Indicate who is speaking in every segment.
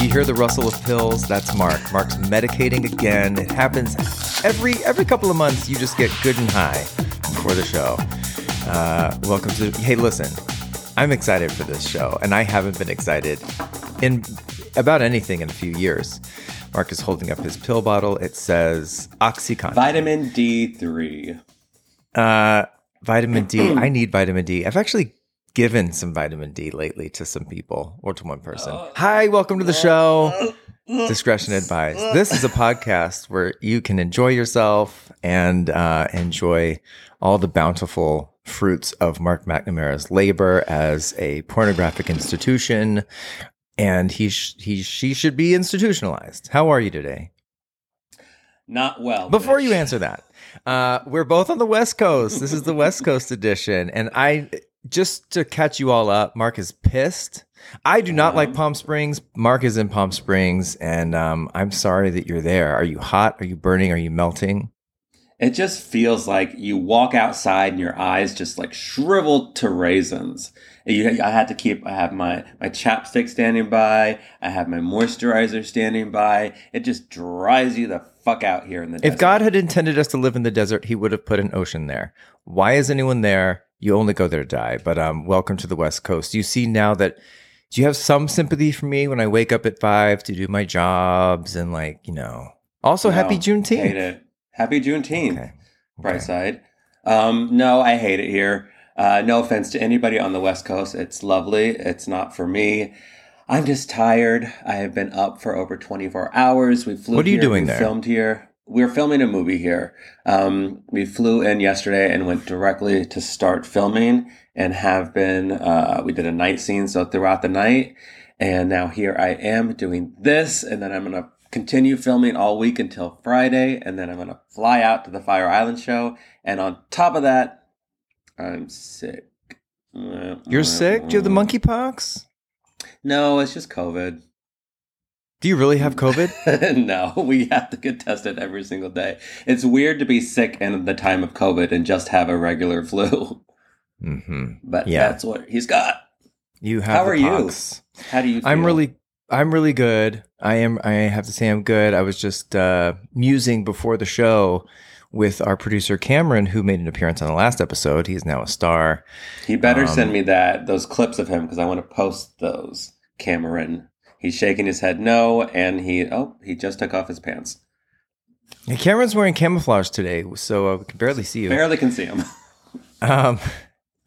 Speaker 1: You hear the rustle of pills? That's Mark. Mark's medicating again. It happens every every couple of months. You just get good and high before the show. Uh, welcome to. Hey, listen, I'm excited for this show, and I haven't been excited in about anything in a few years. Mark is holding up his pill bottle. It says OxyContin.
Speaker 2: Vitamin D3.
Speaker 1: Uh, vitamin D. I need vitamin D. I've actually given some vitamin D lately to some people or to one person. Hi, welcome to the show. Discretion advised. This is a podcast where you can enjoy yourself and uh, enjoy all the bountiful fruits of Mark McNamara's labor as a pornographic institution, and he sh- he she should be institutionalized. How are you today?
Speaker 2: Not well.
Speaker 1: Before you answer that, uh, we're both on the West Coast. This is the West Coast edition, and I just to catch you all up. Mark is pissed. I do not like Palm Springs. Mark is in Palm Springs, and um, I'm sorry that you're there. Are you hot? Are you burning? Are you melting?
Speaker 2: It just feels like you walk outside and your eyes just like shrivel to raisins. You, I had to keep. I have my my chapstick standing by. I have my moisturizer standing by. It just dries you the fuck out here in the.
Speaker 1: If
Speaker 2: desert.
Speaker 1: God had intended us to live in the desert, He would have put an ocean there. Why is anyone there? You only go there to die. But um, welcome to the West Coast. You see now that. Do you have some sympathy for me when I wake up at five to do my jobs and like you know? Also,
Speaker 2: No,
Speaker 1: happy
Speaker 2: hate
Speaker 1: Juneteenth.
Speaker 2: it. Happy Juneteenth.
Speaker 1: Okay.
Speaker 2: bright
Speaker 1: Okay.
Speaker 2: side. Um, no, I hate it here. Uh, no offense to anybody on the West Coast. It's lovely. It's not for me. I'm just tired. I have been up for over 24 hours. We flew.
Speaker 1: What are you
Speaker 2: here,
Speaker 1: doing
Speaker 2: we
Speaker 1: there?
Speaker 2: Filmed here. We're filming a movie here. Um, we flew in yesterday and went directly to start filming, and have been. Uh, we did a night scene, so throughout the night, and now here I am doing this, and then I'm gonna continue filming all week until Friday, and then I'm gonna fly out to the Fire Island show. And on top of that, I'm sick.
Speaker 1: You're sick? Do you have the monkeypox?
Speaker 2: No, it's just COVID.
Speaker 1: Do you really have COVID?
Speaker 2: no, we have to get tested every single day. It's weird to be sick in the time of COVID and just have a regular flu,
Speaker 1: mm-hmm.
Speaker 2: but
Speaker 1: Yeah.
Speaker 2: that's what he's got.
Speaker 1: You have.
Speaker 2: How are you? How do you? Feel?
Speaker 1: I'm really, I'm really good. I am. I have to say, I'm good. I was just uh, musing before the show with our producer Cameron, who made an appearance on the last episode. He's now a star.
Speaker 2: He better
Speaker 1: Um,
Speaker 2: send me that those clips of him because I want to post those. Cameron. He's shaking his head no, and he oh he just took off his pants.
Speaker 1: And Cameron's wearing camouflage today, so I can barely see you.
Speaker 2: Barely can see him.
Speaker 1: Um,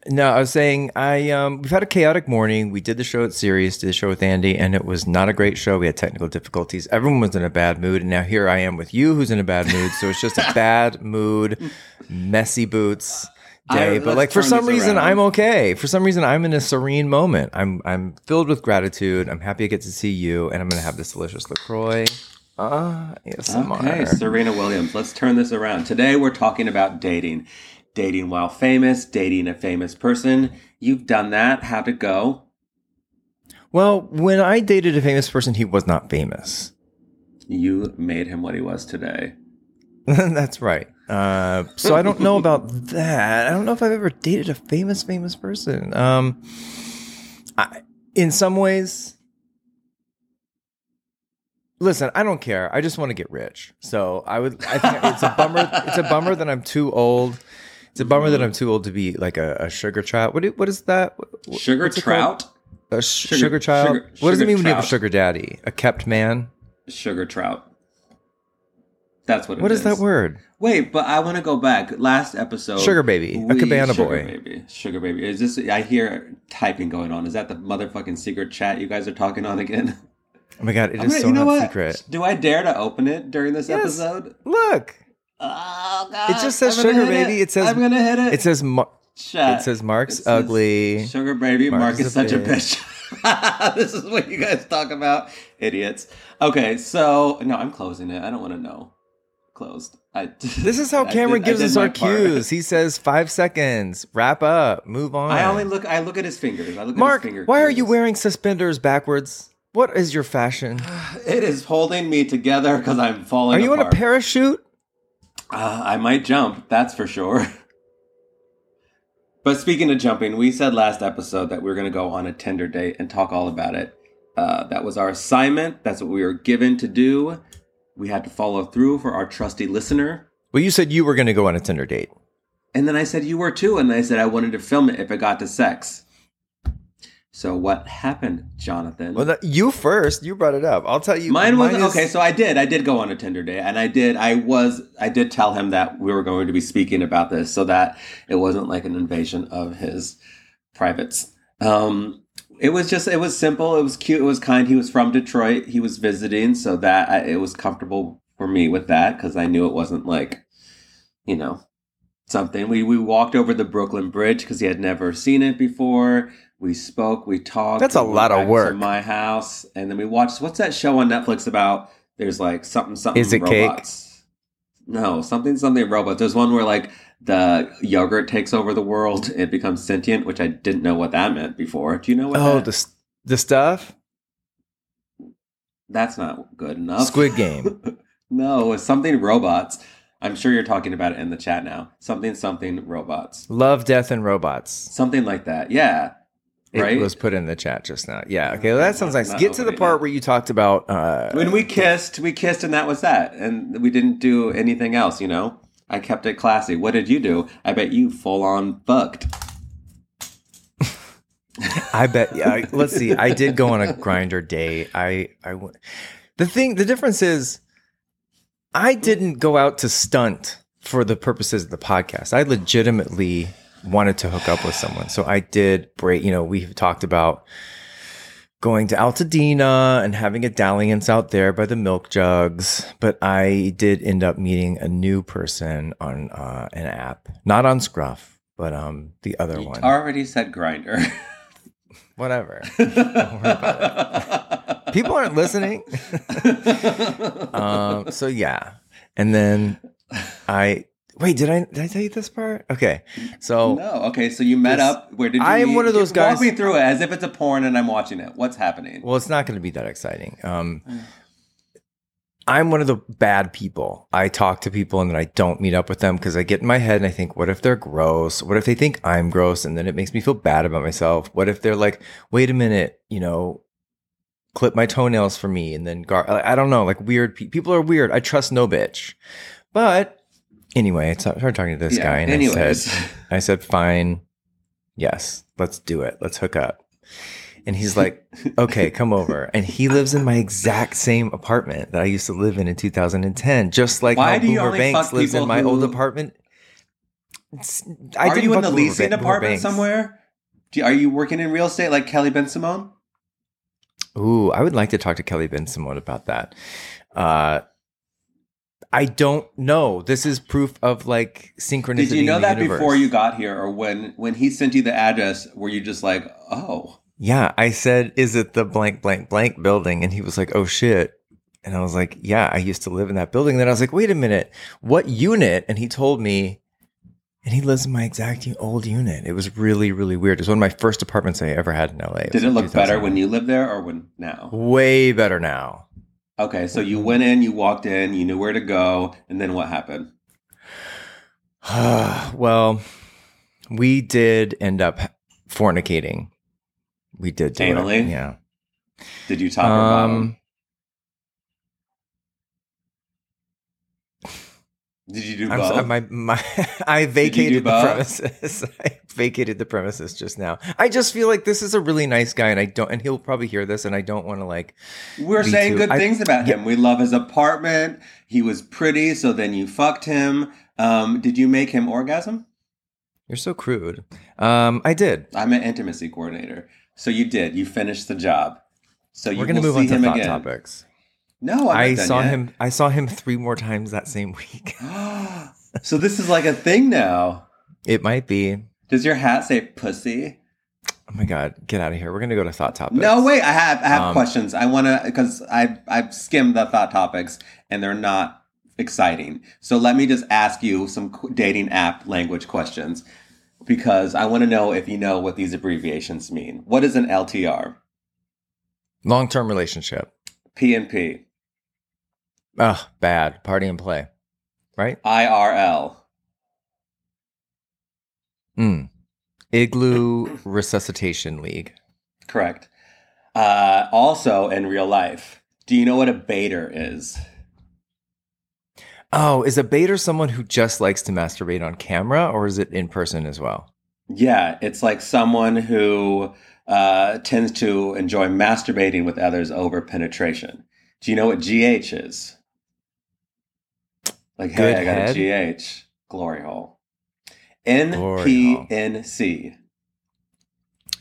Speaker 1: no, I was saying I um, we've had a chaotic morning. We did the show at Sirius, did the show with Andy, and it was not a great show. We had technical difficulties. Everyone was in a bad mood, and now here I am with you, who's in a bad mood. So it's just a bad mood, messy boots day.
Speaker 2: I-
Speaker 1: but like for some reason,
Speaker 2: around.
Speaker 1: I'm okay. For some reason, I'm in a serene moment. I'm I'm filled with gratitude. I'm happy I get to see you, and I'm gonna have this delicious LaCroix. Ah, yes,
Speaker 2: Okay, Serena Williams. Let's turn this around. Today we're talking about dating. Dating while famous, dating a famous person. You've done that. How'd it go?
Speaker 1: Well, when I dated a famous person, he was not famous.
Speaker 2: You made him what he was today.
Speaker 1: That's right. Uh, so I don't know about that. I don't know if I've ever dated a famous, famous person. Um, I, in some ways, listen, I don't care. I just want to get rich. So I would. I think it's a bummer. It's a bummer that I'm too old. It's a bummer that I'm too old to be like a, a sugar child. What? do- What is that? What-
Speaker 2: Sugar trout?
Speaker 1: A sh- sugar,
Speaker 2: Sugar-
Speaker 1: child.
Speaker 2: sugar-
Speaker 1: what does it mean when you have a sugar daddy? A kept man.
Speaker 2: Sugar trout. That's what it
Speaker 1: What is that word?
Speaker 2: Wait, but I want to go back. Last episode,
Speaker 1: Sugar baby, a cabana
Speaker 2: sugar
Speaker 1: boy.
Speaker 2: baby, sugar baby. Is this? I hear typing going on. Is that the motherfucking secret chat you guys are talking on again?
Speaker 1: Oh my god, it
Speaker 2: I'm
Speaker 1: is
Speaker 2: gonna-
Speaker 1: so
Speaker 2: you know
Speaker 1: not
Speaker 2: what?
Speaker 1: secret.
Speaker 2: Do I dare to open it during this
Speaker 1: Yes.
Speaker 2: episode?
Speaker 1: Look,
Speaker 2: Oh god!
Speaker 1: It just says
Speaker 2: I'm
Speaker 1: sugar baby. It says-
Speaker 2: I'm gonna hit it.
Speaker 1: it says Mar-
Speaker 2: Chat.
Speaker 1: it says Mark's
Speaker 2: It says,
Speaker 1: ugly.
Speaker 2: Sugar baby.
Speaker 1: Mark
Speaker 2: Mark,
Speaker 1: is
Speaker 2: is, such a bitch. this is what you guys talk about, idiots. Okay, so no, I'm closing it. I don't want to know. Closed. I,
Speaker 1: This is how Cameron
Speaker 2: did-
Speaker 1: gives us our cues. He says five seconds, wrap up, move on.
Speaker 2: I only look. I look at his fingers. I look
Speaker 1: Mark,
Speaker 2: at his finger.
Speaker 1: why are you wearing suspenders backwards? What is your fashion?
Speaker 2: It is holding me together because I'm falling.
Speaker 1: Are you on a parachute?
Speaker 2: Uh, I might jump, that's for sure. But speaking of jumping, we said last episode that we were going to go on a Tinder date and talk all about it. Uh, that was our assignment. That's what we were given to do. We had to follow through for our trusty listener.
Speaker 1: Well, you said you were going to go on a Tinder date.
Speaker 2: And then I said, You were too. And I said, I wanted to film it if it got to sex. So what happened, Jonathan?
Speaker 1: Well, you first. You brought it up. I'll tell you.
Speaker 2: mine was
Speaker 1: is-
Speaker 2: okay. So I did. I did go on a Tinder date, and I did. I was. I did tell him that we were going to be speaking about this, so that it wasn't like an invasion of his privates. Um, it was just. It was simple. It was cute. It was kind. He was from Detroit. He was visiting, so that I, it was comfortable for me with that because I knew it wasn't like, you know, something. We we walked over the Brooklyn Bridge because he had never seen it before. We spoke, we talked.
Speaker 1: That's a
Speaker 2: we
Speaker 1: lot of work.
Speaker 2: my house, and then we watched. What's that show on Netflix about? There's like something something.
Speaker 1: Is it cake?
Speaker 2: robots. No, something something robots. There's one where like the yogurt takes over the world. It becomes sentient, which I didn't know what that meant before. Do you know what?
Speaker 1: Oh,
Speaker 2: that-
Speaker 1: the the stuff.
Speaker 2: that's not good enough.
Speaker 1: Squid Game.
Speaker 2: no, it's something robots. I'm sure you're talking about it in the chat now. Something something robots.
Speaker 1: Love, Death, and Robots.
Speaker 2: Something like that. Yeah.
Speaker 1: It
Speaker 2: Right?
Speaker 1: was put in the chat just now. Yeah. Okay. Well, that sounds nice. Get to the part where you talked about. Uh,
Speaker 2: when we kissed, we kissed and that was that. And we didn't do anything else, you know? I kept it classy. What did you do? I bet you full on fucked.
Speaker 1: I bet. Yeah. I- Let's see. I did go on a Grindr date. I. I. The thing. The difference is, I didn't go out to stunt for the purposes of the podcast. I legitimately wanted to hook up with someone. So I did break. You know, we've talked about going to Altadena and having a dalliance out there by the milk jugs. But I did end up meeting a new person on uh, an app, not on Scruff, but um the other
Speaker 2: You
Speaker 1: one.
Speaker 2: already said Grindr.
Speaker 1: Whatever. People aren't listening. um, so yeah, and then I wait. Did I did I tell you this part? Okay, so
Speaker 2: no. Okay, so you met
Speaker 1: This-
Speaker 2: up. Where did you
Speaker 1: I am
Speaker 2: meet?
Speaker 1: one of those guys?
Speaker 2: Walk me through it as if it's a porn and I'm watching it. What's happening?
Speaker 1: well, it's not going to be that exciting. Um. I'm one of the bad people. I talk to people and then I don't meet up with them because I get in my head and I think, what if they're gross? What if they think I'm gross? And then it makes me feel bad about myself. What if they're like, wait a minute, you know, clip my toenails for me and then gar- I I don't know, like weird pe- people are weird. I trust no bitch. But anyway, I started talking to this
Speaker 2: Yeah,
Speaker 1: guy and I said, I said, fine, yes, let's do it. Let's hook up. And he's like, okay, come over. And he lives in my exact same apartment that I used to live in in 2010, just like
Speaker 2: Why
Speaker 1: how Boomer Banks lives in my old apartment. It's- I
Speaker 2: are you in the leasing
Speaker 1: Boomer
Speaker 2: apartment
Speaker 1: Banks.
Speaker 2: somewhere? You, are you working in real estate like Kelly Bensimon?
Speaker 1: Ooh, I would like to talk to Kelly Bensimon about that. Uh, I don't know. This is proof of like synchronicity.
Speaker 2: Did you know that
Speaker 1: universe.
Speaker 2: before you got here, or when when he sent you the address? Were you just like, oh?
Speaker 1: Yeah, I said, "Is it the blank blank blank building?" And he was like, "Oh shit." And I was like, "Yeah, I used to live in that building." And then I was like, "Wait a minute, what unit?" And he told me, and he lives in my exact old unit. It was really, really weird. It was one of my first apartments I ever had in LA.
Speaker 2: Did it look better when you lived there or when now?
Speaker 1: Way better now.
Speaker 2: Okay, so you went in, you walked in, you knew where to go, and then what happened?
Speaker 1: well, we did end up fornicating. We did do it. Yeah.
Speaker 2: Did you talk?
Speaker 1: Um,
Speaker 2: Did you do
Speaker 1: I'm
Speaker 2: both?
Speaker 1: so, my my I vacated the premises. I vacated the premises just now. I just feel like this is a really nice guy, and I don't. And he'll probably hear this, and I don't want to like.
Speaker 2: We're saying
Speaker 1: too.
Speaker 2: good
Speaker 1: I-
Speaker 2: things about
Speaker 1: yeah.
Speaker 2: him. We love his apartment. He was pretty, so then you fucked him. Um, did you make him orgasm?
Speaker 1: You're so crude. Um, I did.
Speaker 2: I'm an intimacy coordinator, so you did. You finished the job. So you
Speaker 1: We're gonna move on to thought
Speaker 2: again.
Speaker 1: topics.
Speaker 2: No,
Speaker 1: I saw
Speaker 2: yet.
Speaker 1: him. I saw him three more times that same week.
Speaker 2: so this is like a thing now.
Speaker 1: It might be.
Speaker 2: Does your hat say pussy?
Speaker 1: Oh my god, get out of here. We're gonna go to thought topics.
Speaker 2: No, wait. I have I have
Speaker 1: Um,
Speaker 2: questions. I want to because I I've skimmed the thought topics and they're not exciting. So let me just ask you some dating app language questions because I want to know if you know what these abbreviations mean. What is an LTR?
Speaker 1: Long term relationship.
Speaker 2: PNP,
Speaker 1: Ugh, bad. Party and play. Right?
Speaker 2: IRL,
Speaker 1: Mm. Igloo Resuscitation League.
Speaker 2: correct. Uh, also, in real life, do you know what a baiter is?
Speaker 1: Oh, is a baiter someone who just likes to masturbate on camera, or is it in person as well?
Speaker 2: Yeah, it's like someone who uh, tends to enjoy masturbating with others over penetration. Do you know what GH is? Like, hey,
Speaker 1: Good
Speaker 2: I got
Speaker 1: head?
Speaker 2: a GH. Glory hole. NPNC.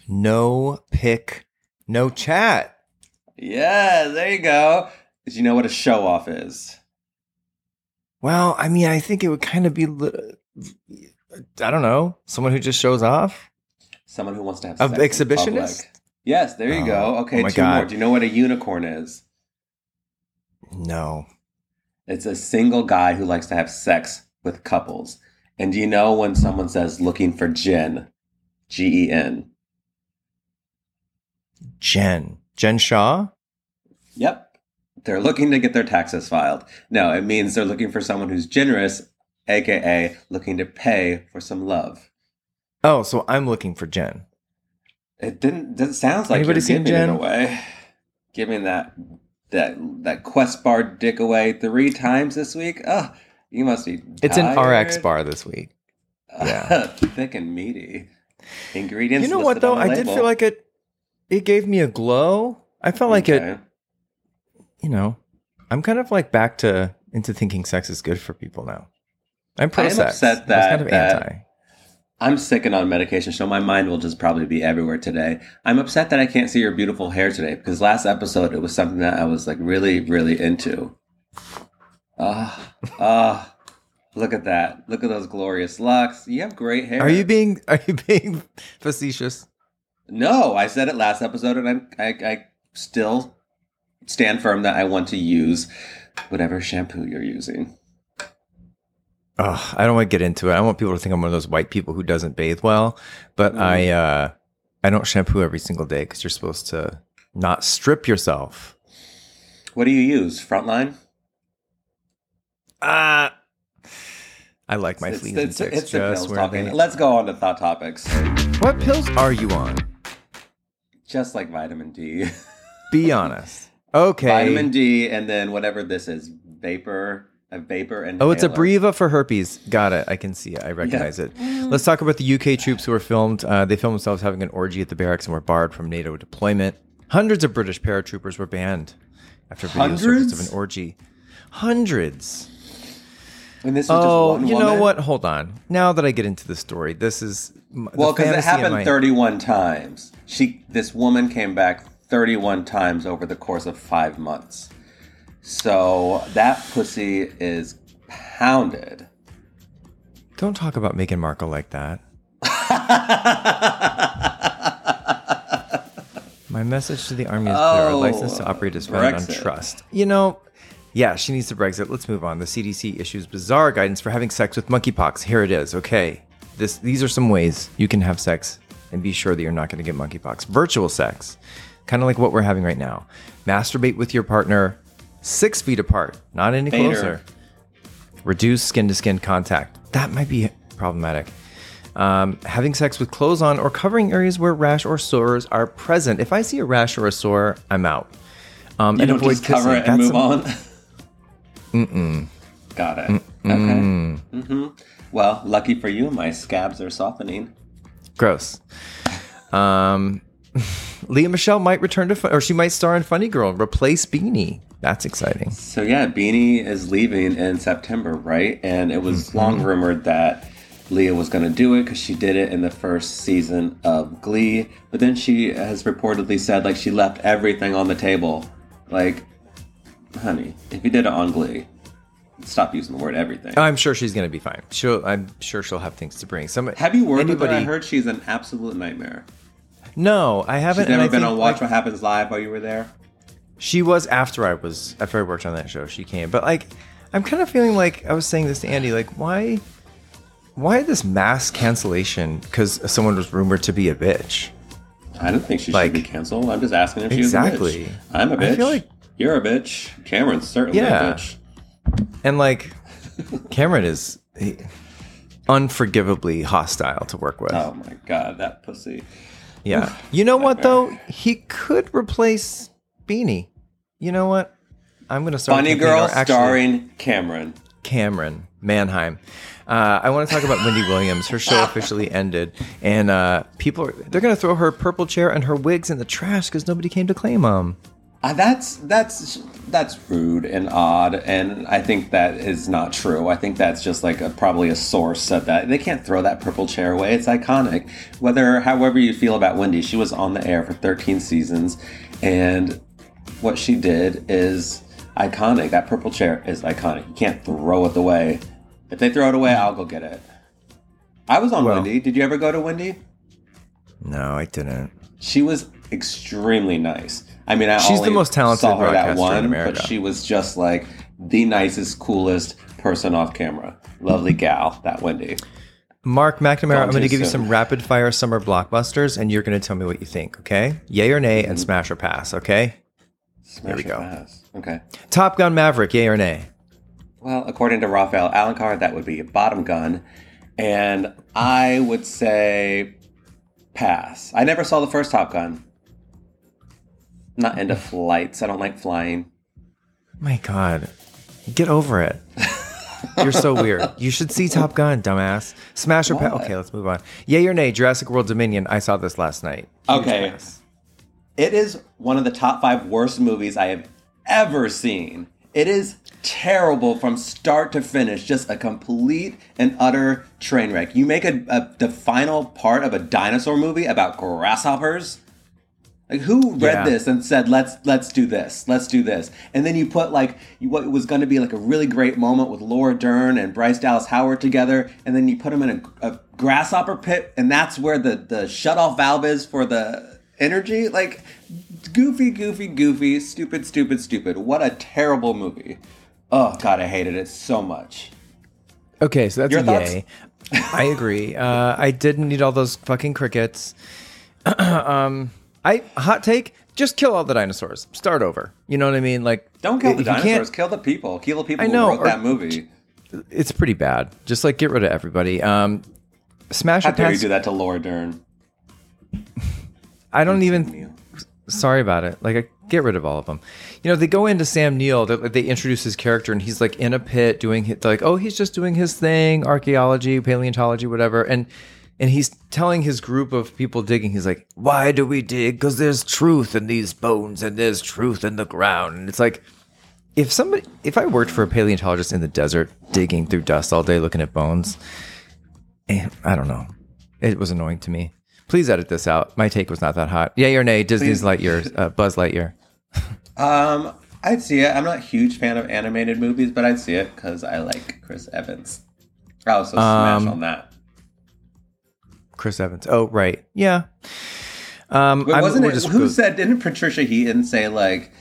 Speaker 1: No pick, no chat.
Speaker 2: Yeah, there you go. Did you know what a show off is?
Speaker 1: Well, I mean, I think it would kind of be, I don't know, someone who just shows off.
Speaker 2: Someone who wants to have
Speaker 1: A
Speaker 2: sex in
Speaker 1: exhibitionist?
Speaker 2: Yes, there you
Speaker 1: Oh,
Speaker 2: go.
Speaker 1: oh
Speaker 2: Okay,
Speaker 1: my
Speaker 2: two more. Do you know what a unicorn is?
Speaker 1: No.
Speaker 2: It's a single guy who likes to have sex with couples. And do you know when someone says looking for Jen? G E N.
Speaker 1: Jen. Jen Shaw?
Speaker 2: Yep. They're looking to get their taxes filed. No, it means they're looking for someone who's generous, aka looking to pay for some love.
Speaker 1: Oh, so I'm looking for Jen.
Speaker 2: It didn't. That sounds like
Speaker 1: Anybody seen
Speaker 2: giving
Speaker 1: Jen?
Speaker 2: it away. Giving that that that Quest bar dick away three times this week. Oh, you must be.
Speaker 1: It's an. RX bar this week. Yeah.
Speaker 2: thick and meaty ingredients.
Speaker 1: You know what though? I did feel like it it gave me a glow. I felt like it, you know, I'm kind of like back to into thinking sex is good for people now. I'm pro sex.
Speaker 2: upset
Speaker 1: I was kind of
Speaker 2: that-
Speaker 1: anti.
Speaker 2: I'm sick and on medication, so my mind will just probably be everywhere today. I'm upset that I can't see your beautiful hair today because last episode it was something that I was like really, really into. Ah, ah, look at that! Look at those glorious locks. You have great hair.
Speaker 1: Are you being are you being facetious?
Speaker 2: No, I said it last episode, and I'm, I, I still stand firm that I want to use whatever shampoo you're using.
Speaker 1: Ugh, I don't want to get into it. I want people to think I'm one of those white people who doesn't bathe well, but
Speaker 2: Mm.
Speaker 1: I uh I don't shampoo every single day because you're supposed to not strip yourself.
Speaker 2: What do you use? Frontline.
Speaker 1: Ah, I like my
Speaker 2: It's-
Speaker 1: fleas
Speaker 2: it's-
Speaker 1: and ticks just where
Speaker 2: talking.
Speaker 1: they.
Speaker 2: Let's go on to thought topics.
Speaker 1: What pills are you on?
Speaker 2: Just like vitamin D.
Speaker 1: Be honest. Okay.
Speaker 2: Vitamin D, and then whatever this is, vapor, a vapor and
Speaker 1: Oh, it's Abreva for herpes. Got it. I can see it. I recognize it. Let's talk about the UK troops who were filmed. Uh, they filmed themselves having an orgy at the barracks and were barred from NATO deployment. Hundreds of British paratroopers were banned after video surfaced of an orgy. Hundreds.
Speaker 2: And this is
Speaker 1: Oh,
Speaker 2: just one
Speaker 1: you
Speaker 2: woman?
Speaker 1: know what? Hold on. Now that I get into the story, this is
Speaker 2: Well, because it happened
Speaker 1: my-
Speaker 2: 31 times. She, this woman came back 31 times over the course of five months. So that pussy is pounded.
Speaker 1: Don't talk about Meghan Markle like that. My message to the army is clear. Our
Speaker 2: Oh,
Speaker 1: license to operate is founded on
Speaker 2: Brexit.
Speaker 1: trust. You know, yeah, she needs to Brexit. Let's move on. The CDC issues bizarre guidance for having sex with monkeypox. Here it is. Okay, this these are some ways you can have sex and be sure that you're not going to get monkeypox. Virtual sex, kind of like what we're having right now. Masturbate with your partner six feet apart, not any
Speaker 2: Vader.
Speaker 1: closer. Reduce skin to skin contact. That might be problematic. Um, having sex with clothes on or covering areas where rash or sores are present. If I see a rash or a sore, I'm out. Um,
Speaker 2: You
Speaker 1: and
Speaker 2: don't
Speaker 1: avoid
Speaker 2: just cover
Speaker 1: kissing.
Speaker 2: it and
Speaker 1: That's
Speaker 2: move on. Mm-mm. Got it. Mm-mm. Okay. hmm Well, lucky for you, my scabs are softening.
Speaker 1: Gross. Um, Lea Michele might return to, fun- or she might star in Funny Girl, and replace Beanie. That's exciting.
Speaker 2: So yeah, Beanie is leaving in September, right? And it was
Speaker 1: Mm-hmm.
Speaker 2: long rumored that Leah was going to do it because she did it in the first season of Glee, but then she has reportedly said like she left everything on the table. Like, honey, if you did it on Glee, stop using the word everything.
Speaker 1: I'm sure she's gonna be fine. She'll, I'm sure she'll have things to bring. Some
Speaker 2: have you worked with her? I heard she's an absolute nightmare.
Speaker 1: No, I haven't.
Speaker 2: She's never been on Watch
Speaker 1: like,
Speaker 2: What Happens Live while you were there.
Speaker 1: She was after I was after I worked on that show. She came, but like, I'm kind of feeling like I was saying this to Andy. Like, why, why this mass cancellation? Because someone was rumored to be a bitch.
Speaker 2: I don't think she
Speaker 1: Like-
Speaker 2: should be canceled. I'm just asking if
Speaker 1: Exactly.
Speaker 2: she's a bitch. I'm a bitch.
Speaker 1: I feel like-
Speaker 2: You're a bitch. Cameron's certainly
Speaker 1: Yeah.
Speaker 2: a bitch.
Speaker 1: And like, Cameron is he- unforgivably hostile to work with.
Speaker 2: Oh my god, that pussy.
Speaker 1: Yeah. You know what though? He could replace Beanie. You know what? I'm gonna start. a
Speaker 2: Funny Girl
Speaker 1: actually,
Speaker 2: starring Cameron.
Speaker 1: Camryn Manheim. Uh, I want to talk about Wendy Williams. Her show officially ended, and uh, people are, they're going to throw her purple chair and her wigs in the trash because nobody came to claim them.
Speaker 2: Uh, that's that's that's rude and odd, and I think that is not true. I think that's just like a, probably a source said that they can't throw that purple chair away. It's iconic. Whether however you feel about Wendy, she was on the air for 13 seasons, and what she did is iconic. That purple chair is iconic. You can't throw it away. If they throw it away, I'll go get it. I was on
Speaker 1: Well-
Speaker 2: Wendy. Did you ever go to Wendy?
Speaker 1: No, I didn't.
Speaker 2: She was extremely nice. I mean, I
Speaker 1: She's the most talented
Speaker 2: saw her that
Speaker 1: in
Speaker 2: one, but she was just like the nicest, coolest person off camera. Lovely gal, that Wendy.
Speaker 1: Mark McNamara, I'm going to give you some rapid fire summer blockbusters, and you're going to tell me what you think. Okay? Yay or nay, and mm-hmm. smash or pass. Okay?
Speaker 2: Smash
Speaker 1: we go.
Speaker 2: pass. Okay.
Speaker 1: Top Gun Maverick, yay or nay?
Speaker 2: Well, according to Rafael Alencar, that would be a bottom gun, and I would say pass. I never saw the first Top Gun. Not into flights. I don't like flying.
Speaker 1: My God, get over it. You're so weird. You should see Top Gun, dumbass. Smash or pass. Okay, let's move on. Yay or nay? Jurassic World Dominion. I saw this last night. Huge
Speaker 2: Okay.
Speaker 1: pass.
Speaker 2: It is one of the top five worst movies I have ever seen. It is terrible from start to finish, just a complete and utter train wreck. You make a, a the final part of a dinosaur movie about grasshoppers. Like who read
Speaker 1: Yeah.
Speaker 2: this and said let's let's do this, let's do this, and then you put like what was going to be like a really great moment with Laura Dern and Bryce Dallas Howard together, and then you put them in a, a grasshopper pit, and that's where the the shut off valve is for the energy. Like goofy, goofy, goofy, stupid, stupid, stupid. What a terrible movie. Oh god, I hated it so much.
Speaker 1: Okay, so that's
Speaker 2: Your
Speaker 1: yay. I agree. Uh, I didn't need all those fucking crickets. um, I hot take. Just kill all the dinosaurs. Start over. You know what I mean? Like,
Speaker 2: Don't kill the dinosaurs. Kill the people. Kill the people
Speaker 1: I
Speaker 2: who
Speaker 1: know,
Speaker 2: wrote
Speaker 1: or-
Speaker 2: that movie.
Speaker 1: It's pretty bad. Just like get rid of everybody. Um, smash
Speaker 2: How dare you do that to Laura Dern?
Speaker 1: I don't even. Sorry about it. Like, I get rid of all of them. You know, they go into Sam Neill. They, they introduce his character, and he's like in a pit doing. his- like, oh, he's just doing his thing, archaeology, paleontology, whatever. And and he's telling his group of people digging. He's like, why do we dig? Because there's truth in these bones, and there's truth in the ground. And it's like, if somebody, if I worked for a paleontologist in the desert, digging through dust all day, looking at bones, eh, I don't know. It was annoying to me. Please edit this out. My take was not that hot. Yay or nay? Disney's Lightyear, uh, Buzz Lightyear.
Speaker 2: Um, I'd see it. I'm not a huge fan of animated movies, but I'd see it because I like Chris Evans. I also smash
Speaker 1: Um,
Speaker 2: on that.
Speaker 1: Chris Evans. Oh, right. Yeah. Um,
Speaker 2: But wasn't it? Who said? Didn't Patricia Heaton say like?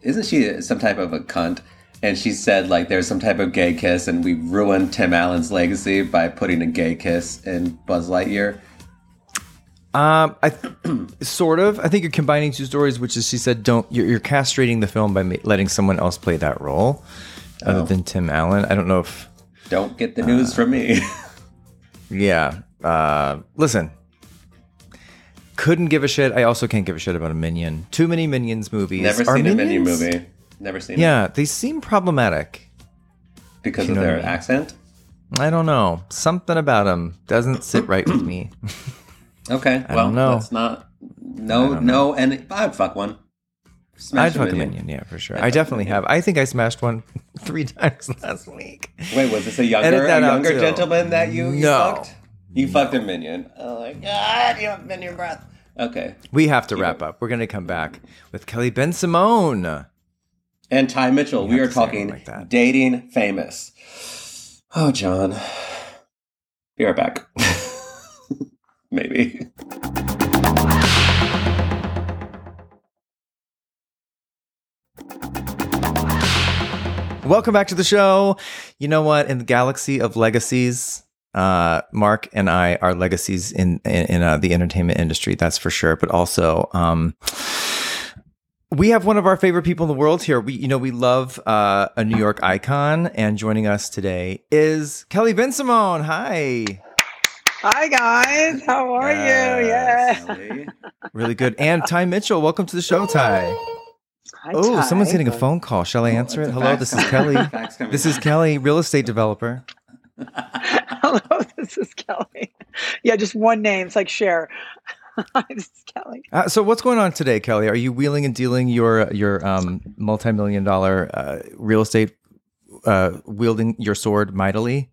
Speaker 2: Isn't she some type of a cunt? And she said like there's some type of gay kiss, and we ruined Tim Allen's legacy by putting a gay kiss in Buzz Lightyear.
Speaker 1: Um, I sort of. I think you're combining two stories, which is she said, "Don't you're, you're castrating the film by ma- letting someone else play that role, other
Speaker 2: Oh.
Speaker 1: than Tim Allen." I don't know if.
Speaker 2: Don't get the news from me.
Speaker 1: Yeah. Uh, listen. Couldn't give a shit. I also can't give a shit about a Minion. Too many Minions movies.
Speaker 2: Never
Speaker 1: Are
Speaker 2: seen a Minion
Speaker 1: Minions-
Speaker 2: movie. Never seen it
Speaker 1: Yeah, they seem problematic.
Speaker 2: because
Speaker 1: you
Speaker 2: of
Speaker 1: know what
Speaker 2: their
Speaker 1: I mean.
Speaker 2: accent.
Speaker 1: I don't know. Something about them doesn't sit right with me.
Speaker 2: Okay, well,
Speaker 1: don't know.
Speaker 2: that's not no no, and I'd fuck one. Smash
Speaker 1: I'd
Speaker 2: a
Speaker 1: fuck a
Speaker 2: Minion.
Speaker 1: Minion, yeah, for sure.
Speaker 2: I'd
Speaker 1: I definitely have. I think I smashed one three times last week.
Speaker 2: Wait, was this a younger, a younger gentleman that you, you
Speaker 1: No.
Speaker 2: fucked? You fucked a minion. Oh my god, you have minion breath. Okay.
Speaker 1: We have to wrap up. We're going to come back with Kelly Bensimon.
Speaker 2: And Ty Mitchell, we are
Speaker 1: it
Speaker 2: talking
Speaker 1: like
Speaker 2: dating famous. Oh, John. Be right back. Maybe.
Speaker 1: Welcome back to the show. You know what? In the galaxy of legacies, uh, Mark and I are legacies in in, in uh, the entertainment industry. That's for sure. But also, um, we have one of our favorite people in the world here. We, you know, we love uh, a New York icon, and joining us today is Kelly Bensimon. Hi.
Speaker 3: Hi guys, how are you?
Speaker 1: Yes.
Speaker 3: Yeah.
Speaker 1: Really good. And Ty Mitchell, welcome to the show, Ty.
Speaker 3: Hi,
Speaker 1: Oh,
Speaker 3: Ty.
Speaker 1: someone's getting a phone call. Shall I answer it? Hello, this is Kelly. This is. Kelly, real estate developer.
Speaker 3: Hello, this is Kelly. Yeah, just one name. It's like Cher. Hi, this is Kelly.
Speaker 1: Uh, so, what's going on today, Kelly? Are you wheeling and dealing your your um, multi-million dollar uh, real estate, uh, wielding your sword mightily?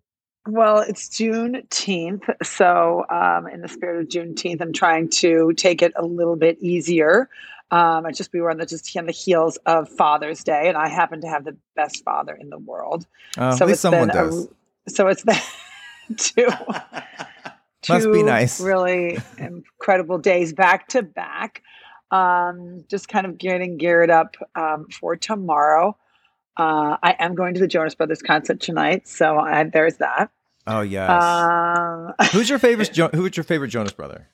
Speaker 3: Well, it's Juneteenth, so um, in the spirit of Juneteenth, I'm trying to take it a little bit easier. Um, I just we were on the just on the heels of Father's Day, and I happen to have the best father in the world.
Speaker 1: Uh,
Speaker 3: so
Speaker 1: at least
Speaker 3: it's
Speaker 1: someone
Speaker 3: been a-
Speaker 1: does.
Speaker 3: so it's been two
Speaker 1: Must be nice.
Speaker 3: Really incredible days back to back. Um, just kind of getting geared up um, for tomorrow. Uh, I am going to the Jonas Brothers concert tonight, so I, there's that.
Speaker 1: Oh yes.
Speaker 3: Um,
Speaker 1: Who's your favorite? Jo- who's your favorite Jonas brother?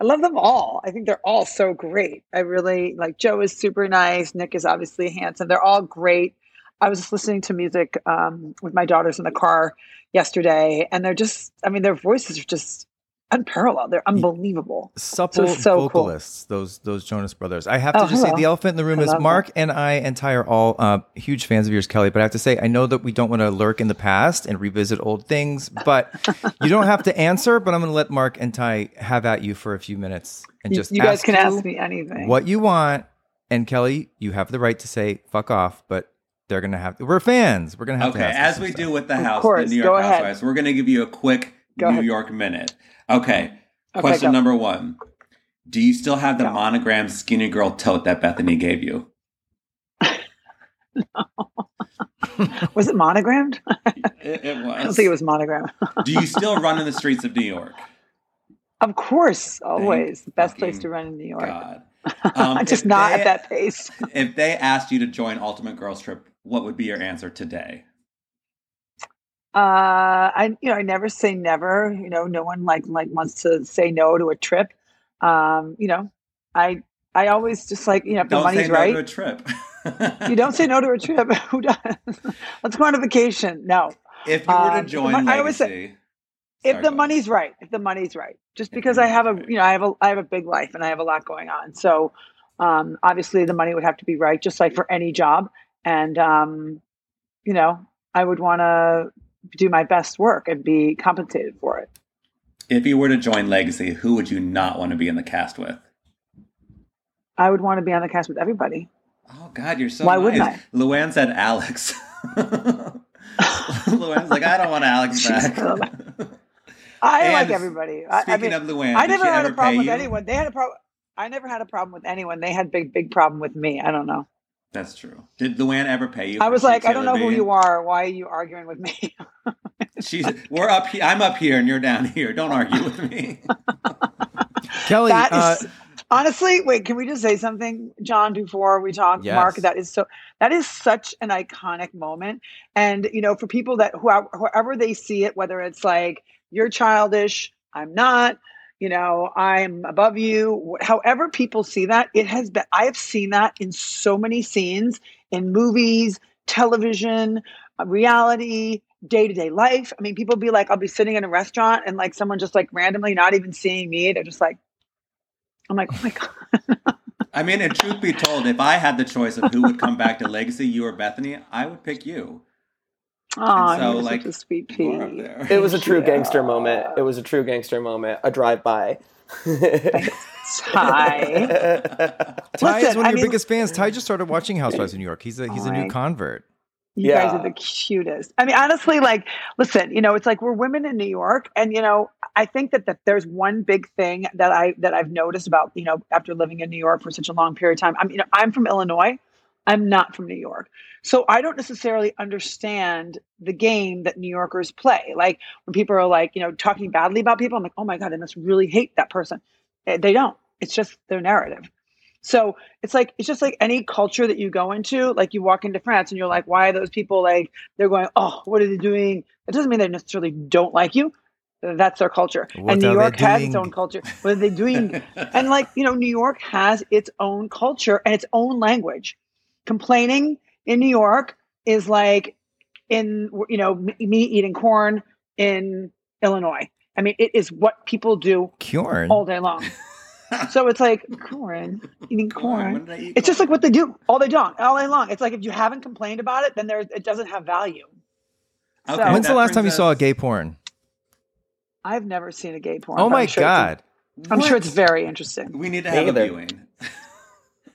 Speaker 3: I love them all. I think they're all so great. I really like Joe is super nice. Nick is obviously handsome. They're all great. I was just listening to music um, with my daughters in the car yesterday, and they're just, I mean, their voices are just unparalleled. They're unbelievable.
Speaker 1: Supple
Speaker 3: so cool.
Speaker 1: vocalists. Those those Jonas brothers. I have to
Speaker 3: Oh,
Speaker 1: just say the elephant in the room
Speaker 3: I
Speaker 1: is
Speaker 3: love
Speaker 1: Mark and I and Ty are all uh, huge fans of yours, Kelly. But I have to say, I know that we don't want to lurk in the past and revisit old things, but you don't have to answer. But I'm going to let Mark and Ty have at you for a few minutes and just
Speaker 3: you guys
Speaker 1: ask
Speaker 3: can
Speaker 1: you
Speaker 3: ask me anything.
Speaker 1: what you want. And Kelly, you have the right to say "fuck off," but they're going to have. We're fans. We're going to have
Speaker 2: Okay,
Speaker 1: to. ask
Speaker 2: as we
Speaker 1: some
Speaker 2: do with the
Speaker 3: Of
Speaker 2: house,
Speaker 3: course,
Speaker 2: the New
Speaker 3: go
Speaker 2: York
Speaker 3: ahead.
Speaker 2: Housewives, we're going to give you a quick
Speaker 3: Go
Speaker 2: New
Speaker 3: ahead.
Speaker 2: York minute. Okay.
Speaker 3: Okay,
Speaker 2: Question
Speaker 3: go.
Speaker 2: number one: Do you still have the
Speaker 3: Go.
Speaker 2: monogram skinny girl tote that Bethany gave you? No.
Speaker 3: was it monogrammed?
Speaker 2: It, it was.
Speaker 3: I don't think it was monogrammed.
Speaker 2: Do you still run in the streets of New York?
Speaker 3: of course, always the best place to run in New York.
Speaker 2: God. Um,
Speaker 3: just not
Speaker 2: they-
Speaker 3: at that pace.
Speaker 2: If they asked you to join Ultimate Girls Trip, what would be your answer today?
Speaker 3: Uh, I you know I never say never. You know, no one like like wants to say no to a trip. Um, you know, I I always just like you know if the
Speaker 2: Don't
Speaker 3: money's
Speaker 2: say no
Speaker 3: right.
Speaker 2: to a trip.
Speaker 3: you don't say no to a trip. Who does? Let's go on a vacation. No,
Speaker 2: If you were
Speaker 3: Um,
Speaker 2: to
Speaker 3: the
Speaker 2: join
Speaker 3: mon- I always say-
Speaker 2: Legacy,
Speaker 3: if the money's right. If the money's right. Just because I have a
Speaker 2: right.
Speaker 3: you know I have a I have a big life and I have a lot going on. So um, obviously the money would have to be right, just like for any job. And um, you know I would want to do my best work and be compensated for it.
Speaker 2: If you were to join Legacy, who would you not want to be in the cast with?
Speaker 3: I would want to be on the cast with everybody.
Speaker 2: Oh God, you're so
Speaker 3: Why
Speaker 2: nice.
Speaker 3: wouldn't I?
Speaker 2: Luann said Alex. Luann's like, I don't want Alex back.
Speaker 3: I
Speaker 2: And
Speaker 3: like everybody. I, I
Speaker 2: Speaking
Speaker 3: mean,
Speaker 2: of Luann,
Speaker 3: I never had a problem with
Speaker 2: you?
Speaker 3: anyone. They had a problem. I never had a problem with anyone. They had big, big problem with me. I don't know.
Speaker 2: That's true. Did Luann ever pay you?
Speaker 3: I was like, I don't know who you are. Why are you arguing with me?
Speaker 2: She's we're up here. I'm up here, and you're down here. Don't argue with me.
Speaker 1: Kelly,
Speaker 3: That
Speaker 1: uh,
Speaker 3: is honestly. Wait, can we just say something, John? Before we talk, Mark, that is so. That is such an iconic moment, and you know, for people that who whoever they see it, whether it's like you're childish, I'm not. You know, I'm above you. However, people see that, it has been. I have seen that in so many scenes in movies, television, uh, reality, day to day life. I mean, people be like, I'll be sitting in a restaurant and like someone just like randomly not even seeing me, they're just like, I'm like, oh my god.
Speaker 2: I mean, and truth be told, if I had the choice of who would come back to Legacy, you or Bethany, I would pick you.
Speaker 3: Oh,
Speaker 2: so,
Speaker 3: you're
Speaker 2: like,
Speaker 3: such a sweet
Speaker 2: you
Speaker 3: pea.
Speaker 4: It was a true
Speaker 3: Yeah.
Speaker 4: gangster moment. It was a true gangster moment. A drive by.
Speaker 3: Ty.
Speaker 1: Ty is
Speaker 3: Listen,
Speaker 1: one of
Speaker 3: I
Speaker 1: your
Speaker 3: mean-
Speaker 1: biggest fans. Ty just started watching Housewives of New York. He's a he's a new convert.
Speaker 3: You guys are the cutest. I mean, honestly, like, listen, you know, it's like we're women in New York, and you know, I think that that there's one big thing that I that I've noticed about you know after living in New York for such a long period of time. I'm you know I'm from Illinois. I'm not from New York, so I don't necessarily understand the game that New Yorkers play. Like when people are like you know talking badly about people, I'm like, oh my god, they must really hate that person. Eh, They don't. It's just their narrative. So it's like it's just like any culture that you go into. Like you walk into France and you're like, why are those people like they're going? Oh, what are they doing? It doesn't mean they necessarily don't like you. That's their culture.
Speaker 1: What
Speaker 3: and New York has its own culture. What are they doing? and like you know, New York has its own culture and its own language. Complaining in New York is like in you know me me eating corn in Illinois. I mean, it is what people do
Speaker 1: Kjorn.
Speaker 3: all day long. so it's like corn, eating
Speaker 2: Corn,
Speaker 3: corn.
Speaker 2: when did I eat
Speaker 3: It's just like what they do all day long, all day long. It's like if you haven't complained about it, then there it doesn't have value.
Speaker 2: Okay,
Speaker 3: So-
Speaker 1: When's the last time you
Speaker 2: brings
Speaker 1: saw a gay porn?
Speaker 3: I've never seen a gay porn.
Speaker 1: Oh my
Speaker 3: I'm sure
Speaker 1: god.
Speaker 3: I'm sure it's very interesting.
Speaker 2: We need to
Speaker 4: Me
Speaker 2: have a viewing.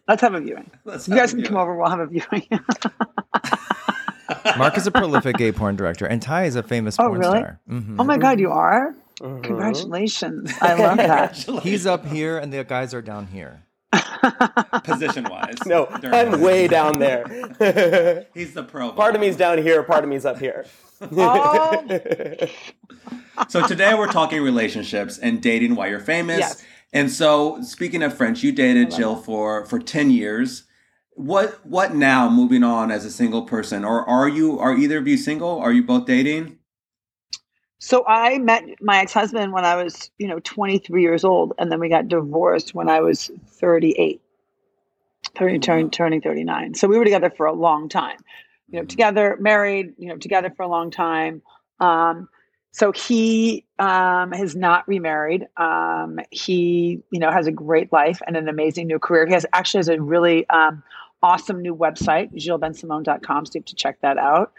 Speaker 3: Let's have a viewing.
Speaker 2: Let's
Speaker 3: You guys
Speaker 2: a
Speaker 3: can come over. We'll have a viewing.
Speaker 1: Mark is a prolific gay porn director, and Ty is a famous
Speaker 3: Oh,
Speaker 1: porn
Speaker 3: really?
Speaker 1: star. Mhm.
Speaker 3: oh my God, you are!
Speaker 4: Mhm.
Speaker 3: Congratulations! I love that.
Speaker 1: He's up here, and the guys are down here.
Speaker 2: position wise.
Speaker 4: No, I'm way down there.
Speaker 2: He's the pro.
Speaker 4: part of me's down here, part of me's up here.
Speaker 3: Oh,
Speaker 2: So today we're talking relationships and dating while you're famous.
Speaker 3: Yes.
Speaker 2: And so speaking of French, you dated Gilles for for 10 years. What what now moving on as a single person or are you are either of you single? Are you both dating?
Speaker 3: so I met my ex-husband when I was, you know, 23 years old, and then we got divorced when I was 38, 30, turn, turning 39. So we were together for a long time. You know, together, married, you know, together for a long time. Um, so he um, has not remarried. Um, he, you know, has a great life and an amazing new career. He has actually has a really um, awesome new website, gillesbensimon.com. So you have to check that out.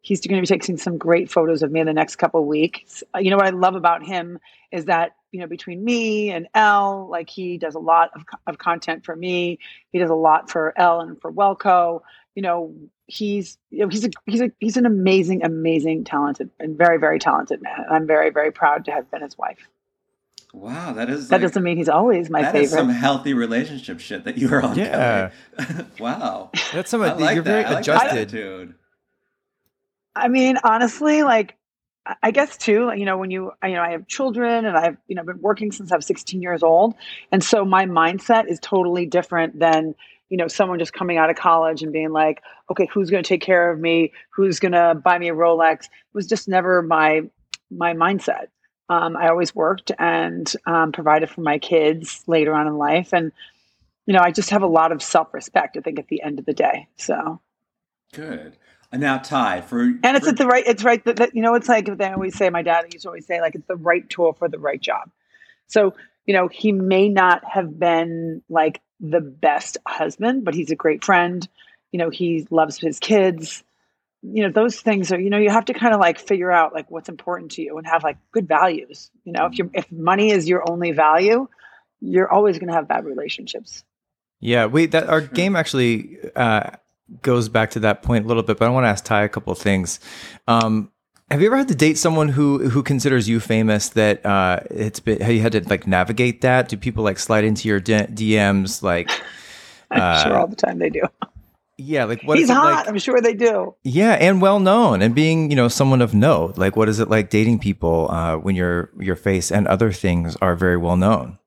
Speaker 3: He's going to be taking some great photos of me in the next couple weeks. Uh, You know what I love about him is that you know between me and Elle, like he does a lot of, of content for me. He does a lot for Elle and for Welco. You know, he's you know he's a he's a he's an amazing, amazing, talented and very very talented man. And I'm very very proud to have been his wife.
Speaker 2: Wow, that is
Speaker 3: That
Speaker 2: like,
Speaker 3: doesn't mean he's always my
Speaker 2: that is
Speaker 3: favorite.
Speaker 2: some healthy relationship shit that you are on.
Speaker 1: Yeah.
Speaker 2: Wow.
Speaker 1: That's some.
Speaker 2: I like
Speaker 1: you're
Speaker 2: that.
Speaker 1: very
Speaker 2: I like
Speaker 1: adjusted.
Speaker 2: attitude.
Speaker 3: I mean, honestly, like I- I guess too, you know, when you, you know, I have children and I've, you know, been working since I was 16 years old. And so my mindset is totally different than, you know, someone just coming out of college and being like, okay, who's going to take care of me? Who's going to buy me a Rolex? It was just never my, my mindset. Um, I always worked and um, provided for my kids later on in life. And, you know, I just have a lot of self respect, I think, at the end of the day. So.
Speaker 2: Good. And now Ty for
Speaker 3: And it's
Speaker 2: for,
Speaker 3: at the right. It's right. That, that you know, it's like they always say. My dad used to always say, like it's the right tool for the right job. So you know, he may not have been like the best husband, but he's a great friend. You know, he loves his kids. You know, those things are. You know, you have to kind of like figure out like what's important to you and have like good values. You know, if you if money is your only value, you're always going to have bad relationships.
Speaker 1: Yeah, we that our game actually uh, goes back to that point a little bit, but I want to ask Ty a couple of things. Um, have you ever had to date someone who who considers you famous? That uh, it's been have you had to like navigate that? Do people like slide into your D- DMs? Like,
Speaker 3: I'm
Speaker 1: Uh,
Speaker 3: sure all the time they do.
Speaker 1: yeah, like what
Speaker 3: He's
Speaker 1: is
Speaker 3: hot.
Speaker 1: like?
Speaker 3: I'm sure they do.
Speaker 1: Yeah, and well known, and being you know someone of note. Like, what is it like dating people uh, when your your face and other things are very well known?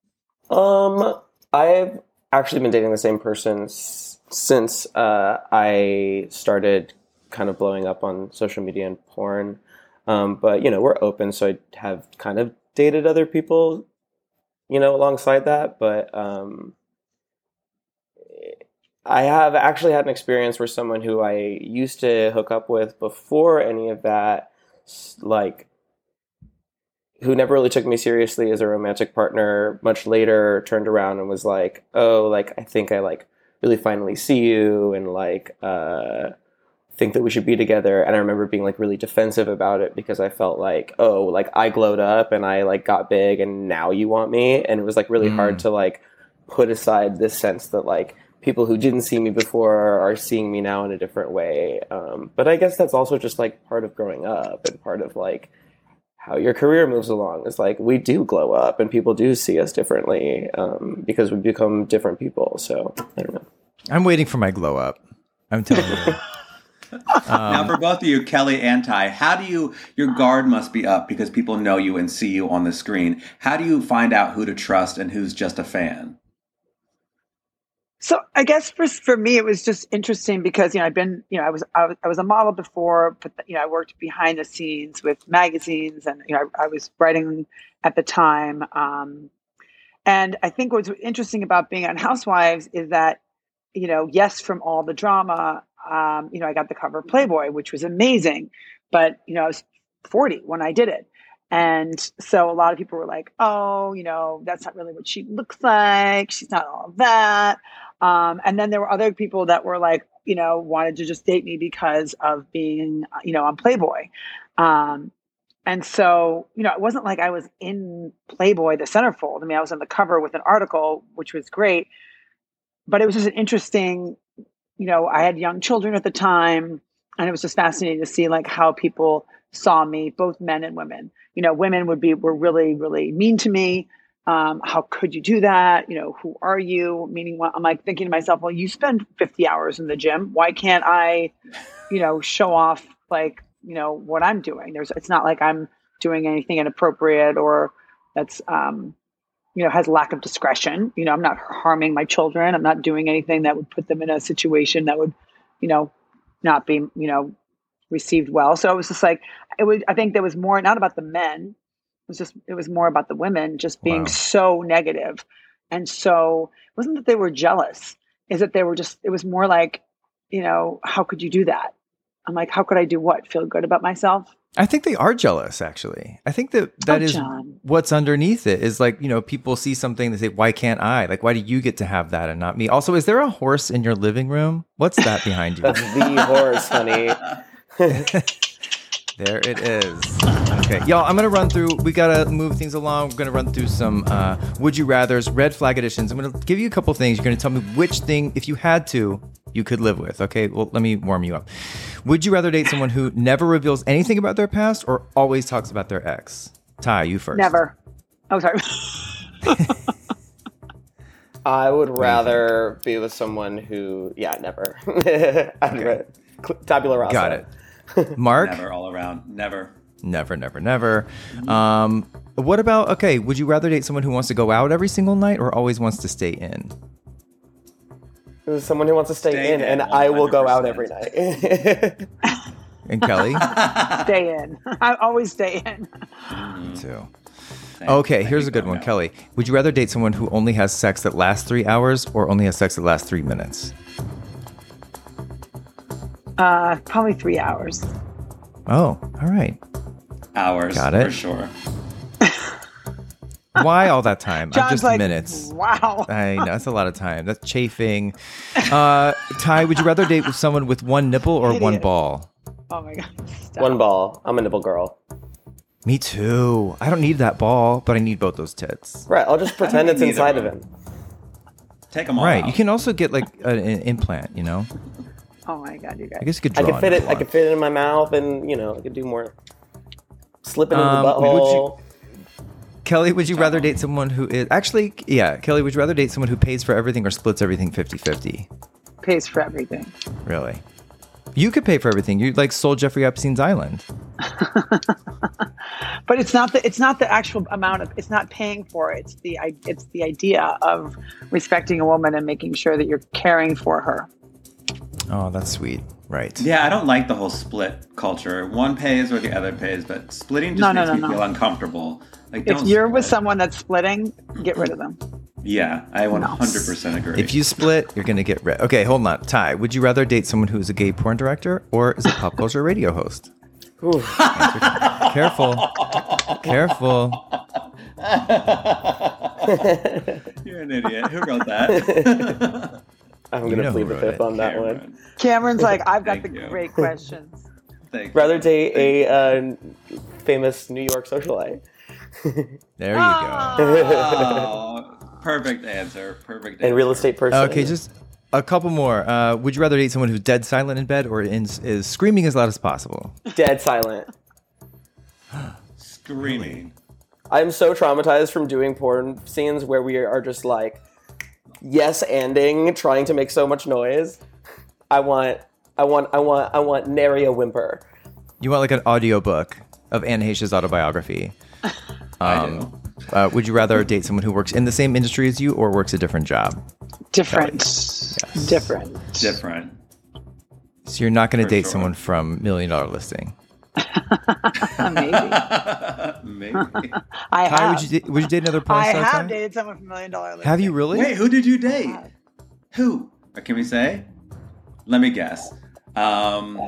Speaker 4: Um, I've actually been dating the same person s- since uh, I started kind of blowing up on social media and porn. Um, but you know, we're open, so I have kind of dated other people, you know, alongside that. But um, I have actually had an experience where someone who I used to hook up with before any of that, like who never really took me seriously as a romantic partner much later turned around and was like oh like i think i like really finally see you and like uh think that we should be together and i remember being like really defensive about it because i felt like oh like i glowed up and i like got big and now you want me and it was like really
Speaker 1: Mm.
Speaker 4: hard to like put aside this sense that like people who didn't see me before are seeing me now in a different way um, but i guess that's also just like part of growing up and part of like how your career moves along is like we do glow up and people do see us differently um, because we become different people so i don't know
Speaker 1: I'm waiting for my glow up. I'm telling you.
Speaker 2: now
Speaker 1: Um,
Speaker 2: for both of you, Kelly and Ty, how do you your guard must be up because people know you and see you on the screen. How do you find out who to trust and who's just a fan?
Speaker 3: So I guess for for me it was just interesting because you know I've been you know I was I was, I was a model before, but you know I worked behind the scenes with magazines and you know I, I was writing at the time. Um, and I think what's interesting about being on Housewives is that you know yes from all the drama, um, you know I got the cover of Playboy, which was amazing, but you know I was 40 when I did it. And so a lot of people were like, oh, you know, that's not really what she looks like. She's not all that. Um, and then there were other people that were like, you know, wanted to just date me because of being, you know, on Playboy. Um, and so, you know, it wasn't like I was in Playboy, the centerfold. I mean, I was on the cover with an article, which was great, but it was just an interesting, you know, I had young children at the time, and it was just fascinating to see like how people saw me, both men and women. You know, women would be were really, really mean to me. Um, how could you do that? You know, who are you? Meaning, well, I'm like thinking to myself, well, you spend 50 hours in the gym. Why can't I, you know, show off like you know what I'm doing? There's, it's not like I'm doing anything inappropriate or that's, um, you know, has lack of discretion. You know, I'm not harming my children. I'm not doing anything that would put them in a situation that would, you know, not be, you know, received well. So it was just like it was. I think there was more not about the men. It was just it was more about the women just being
Speaker 1: Wow.
Speaker 3: so negative, and so it wasn't that they were jealous. Is that they were just. It was more like, you know, how could you do that? I'm like, how could I do what? Feel good about myself?
Speaker 1: I think they are jealous. Actually, I think that that
Speaker 3: Oh,
Speaker 1: is
Speaker 3: John.
Speaker 1: what's underneath it. Is like you know people see something they say, "Why can't I?" Like, why do you get to have that and not me? Also, is there a horse in your living room? What's that behind you?
Speaker 4: That's the horse, honey.
Speaker 1: There it is. Okay, y'all, I'm gonna run through. We gotta move things along. We're gonna run through some uh, would you rather's, red flag editions. I'm gonna give you a couple things. You're gonna tell me which thing, if you had to, you could live with. Okay, well, let me warm you up. Would you rather date someone who never reveals anything about their past or always talks about their ex? Ty, you first.
Speaker 3: Never. Oh, sorry.
Speaker 4: I would rather be with someone who, yeah, never. I'd ra- tabula rasa.
Speaker 1: Got it. Mark.
Speaker 2: Never all around. Never.
Speaker 1: Never, never, never. Um, what about okay? Would you rather date someone who wants to go out every single night or always wants to stay in?
Speaker 4: There's someone who wants to stay,
Speaker 2: Stay
Speaker 4: in,
Speaker 2: in,
Speaker 4: and I will go out every night.
Speaker 1: And Kelly
Speaker 3: stay in. I always stay in.
Speaker 1: Me too.
Speaker 2: Thank-
Speaker 1: Okay, here's a good one,
Speaker 2: Go.
Speaker 1: Kelly. Would you rather date someone who only has sex that lasts three hours or only has sex that lasts three minutes?
Speaker 3: Uh, probably three hours.
Speaker 1: Oh, all right.
Speaker 2: Hours.
Speaker 1: Got it.
Speaker 2: For sure.
Speaker 1: Why all that time? I'm just
Speaker 3: like,
Speaker 1: minutes.
Speaker 3: Wow.
Speaker 1: I know that's a lot of time. That's chafing. Uh, Ty, would you rather date with someone with one nipple or one ball?
Speaker 3: Oh my god. Stop.
Speaker 4: One ball. I'm a nipple girl.
Speaker 1: Me too. I don't need that ball, but I need both those tits.
Speaker 4: Right. I'll just pretend it's inside of him.
Speaker 2: Take them all.
Speaker 1: Right.
Speaker 2: out.
Speaker 1: You can also get like an, an implant. You know.
Speaker 3: Oh my god, you guys.
Speaker 1: I
Speaker 3: guys.
Speaker 1: guess you could
Speaker 4: I could fit it. I could fit it in my mouth, and you know, I could do more. Slip it in
Speaker 1: Um,
Speaker 4: the
Speaker 1: would
Speaker 4: butthole.
Speaker 1: Kelly, would you rather date someone who is actually, yeah, Kelly, would you rather date someone who pays for everything or splits everything 50 50?
Speaker 3: Pays for everything.
Speaker 1: Really? You could pay for everything. You like sold Jeffrey Epstein's island.
Speaker 3: But it's not the it's not the actual amount of it's not paying for it. It's the it's the idea of respecting a woman and making sure that you're caring for her.
Speaker 1: Oh, that's sweet. Right.
Speaker 2: Yeah, I don't like the whole split culture. One pays or the other pays, but splitting just
Speaker 3: No, no,
Speaker 2: makes
Speaker 3: no,
Speaker 2: me
Speaker 3: no.
Speaker 2: feel uncomfortable. Like,
Speaker 3: If you're with someone that's splitting, get rid of them.
Speaker 2: yeah, I 100% agree.
Speaker 1: If you split, you're going to get rid. Okay, hold on. Ty, would you rather date someone who is a gay porn director or is a pop culture radio host?
Speaker 4: Ooh.
Speaker 1: Careful. Careful.
Speaker 2: you're an idiot. Who wrote that?
Speaker 4: I'm gonna plead the fifth
Speaker 1: it.
Speaker 4: on that one.
Speaker 3: Cameron's like, I've got the
Speaker 2: you.
Speaker 3: great questions.
Speaker 2: Thank
Speaker 4: Rather
Speaker 2: you.
Speaker 4: date a uh, famous New York socialite.
Speaker 1: There you
Speaker 3: Ah.
Speaker 1: go.
Speaker 2: Oh, perfect answer. Perfect. Answer.
Speaker 4: And real estate person.
Speaker 1: Okay, just a couple more. Uh, would you rather date someone who's dead silent in bed or in, is screaming as loud as possible?
Speaker 4: dead silent.
Speaker 2: screaming.
Speaker 4: I'm so traumatized from doing porn scenes where we are just like yes anding, trying to make so much noise. I want, I want, I want, I want nary a whimper.
Speaker 1: You want like an audiobook of Anne Heche's autobiography.
Speaker 2: I.
Speaker 1: Uh, would you rather date someone who works in the same industry as you or works a different job?
Speaker 3: Different. Different.
Speaker 2: Different.
Speaker 1: So you're not going to date
Speaker 2: sure.
Speaker 1: someone from Million Dollar Listing.
Speaker 3: Maybe.
Speaker 2: Maybe.
Speaker 3: I
Speaker 1: Ty,
Speaker 3: have.
Speaker 1: would you would you date another porn
Speaker 3: I
Speaker 1: star?
Speaker 3: have
Speaker 1: Ty?
Speaker 3: dated someone from Million Dollar Listing.
Speaker 1: Have you really?
Speaker 2: Wait, who did you date? Who? Can we say? Let me guess. Um,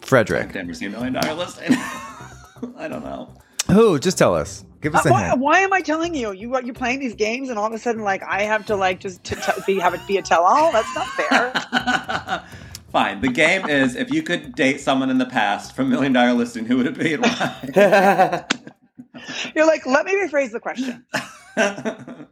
Speaker 1: Frederick.
Speaker 2: I've never seen Million Dollar Listing. I don't know.
Speaker 1: Who Who? Just tell us. Give us
Speaker 3: Uh,
Speaker 1: a
Speaker 3: why,
Speaker 1: hint.
Speaker 3: why am I telling you? You you're playing these games, and all of a sudden, like I have to like just to, to be have it be a tell all. That's not fair.
Speaker 2: Fine. The game is if you could date someone in the past from Million Dollar Listing, who would it be and why?
Speaker 3: You're like, let me rephrase the question.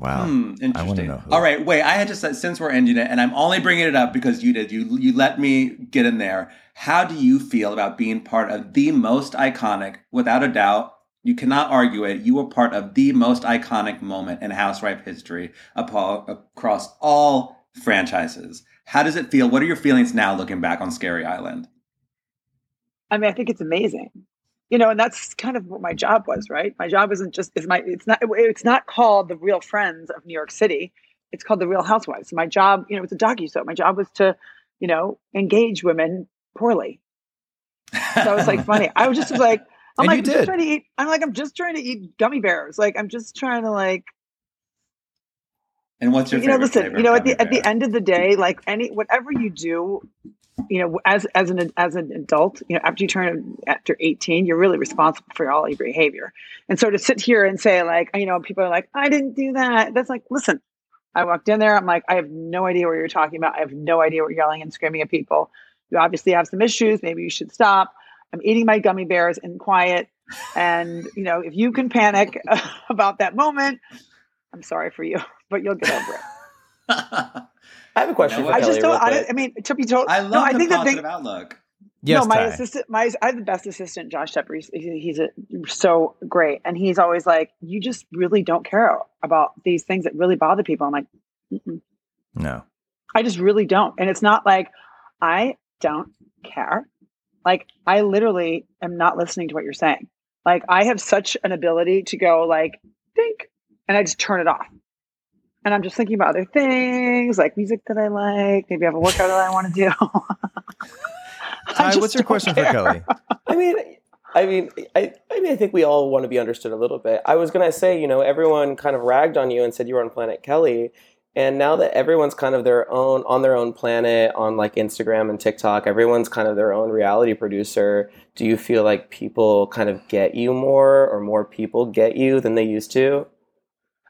Speaker 1: Wow.
Speaker 2: Hmm, interesting.
Speaker 1: know who.
Speaker 2: All right, wait. I had to say, since we're ending it, and I'm only bringing it up because you did. You you let me get in there. How do you feel about being part of the most iconic, without a doubt? You cannot argue it. You were part of the most iconic moment in housewife history apo- across all franchises. How does it feel? What are your feelings now looking back on Scary Island?
Speaker 3: I mean, I think it's amazing. You know, and that's kind of what my job was, right? My job isn't just is my it's not it's not called the Real Friends of New York City. It's called the Real Housewives. My job, you know, it's a docu soap. My job was to, you know, engage women poorly. So it's like funny. I was just like, I'm
Speaker 1: And
Speaker 3: like I'm just trying to eat. I'm like I'm just trying to eat gummy bears. Like I'm just trying to like
Speaker 2: and what's your
Speaker 3: you know listen
Speaker 2: flavor
Speaker 3: you know at the
Speaker 2: gummy
Speaker 3: at the end of the day like any whatever you do you know as as an as an adult you know after you turn after 18 you're really responsible for all your behavior. And so to sit here and say like you know people are like i didn't do that. That's like listen i walked in there i'm like i have no idea what you're talking about. I have no idea what you're yelling and screaming at people. You obviously have some issues. Maybe you should stop. I'm eating my gummy bears in quiet. And you know if you can panic about that moment i'm sorry for you but you'll get over it
Speaker 4: I have a question
Speaker 2: No,
Speaker 3: I
Speaker 4: Kelly
Speaker 3: just
Speaker 4: real
Speaker 3: don't. I,
Speaker 4: quick.
Speaker 3: I mean, to be told,
Speaker 2: I love
Speaker 3: no, I
Speaker 2: the
Speaker 3: think the
Speaker 2: positive
Speaker 3: thing.
Speaker 2: outlook.
Speaker 1: Yes,
Speaker 3: no, my
Speaker 1: Ty.
Speaker 3: assistant, my I have the best assistant, Josh Tepper. He's, he's a, so great, and he's always like, "You just really don't care about these things that really bother people." I'm like, Mm-mm.
Speaker 1: No.
Speaker 3: I just really don't, and it's not like I don't care. Like I literally am not listening to what you're saying. Like I have such an ability to go like think, and I just turn it off. And I'm just thinking about other things, like music that I like. Maybe I have a workout that I want to do.
Speaker 1: Ty, what's your
Speaker 3: don't
Speaker 1: question for. Kelly?
Speaker 4: I mean, I mean, I, I mean, I think we all want to be understood a little bit. I was gonna say, you know, everyone kind of ragged on you and said you were on Planet Kelly, and now that everyone's kind of their own on their own planet on like Instagram and TikTok, everyone's kind of their own reality producer. Do you feel like people kind of get you more, or more people get you than they used to?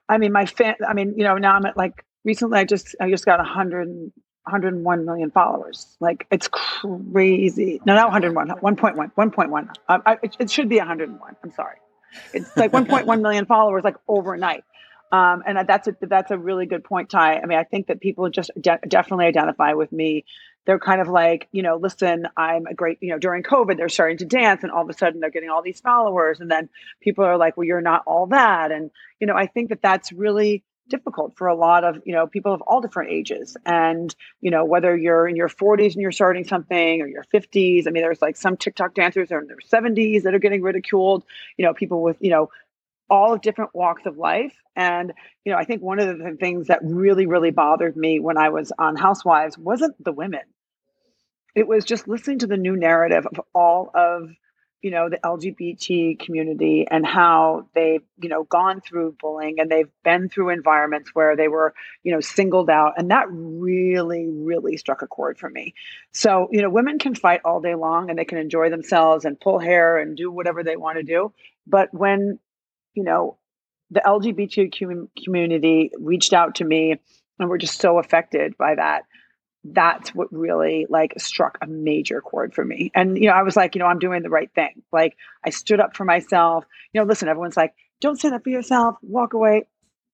Speaker 3: I mean, my fan. I mean, you know, now I'm at like recently. I just I just got 100, 101 million followers. Like it's crazy. No, not 101. 1.1. 1.1. Um, I, it, it should be 101. I'm sorry. It's like 1.1 million followers like overnight. Um, and that's a that's a really good point, Ty. I mean, I think that people just de- definitely identify with me. They're kind of like, you know, listen, I'm a great, you know, during COVID, they're starting to dance, and all of a sudden they're getting all these followers, and then people are like, well, you're not all that, and you know, I think that that's really difficult for a lot of you know people of all different ages. And you know whether you're in your 40s and you're starting something or your 50s i mean there's like some tiktok dancers are in their 70s that are getting ridiculed you know people with you know all of different walks of life. And you know i think one of the things that really really bothered me when i was on housewives wasn't the women it was just listening to the new narrative of all of you know the lgbt community and how they've you know gone through bullying and they've been through environments where they were you know singled out and that really really struck a chord for me. So you know women can fight all day long and they can enjoy themselves and pull hair and do whatever they want to do but when you know the lgbt community reached out to me and were just so affected by that that's what really like struck a major chord for me. And you know, I was like, you know, I'm doing the right thing. Like I stood up for myself. You know, listen, everyone's like, don't stand up for yourself, walk away.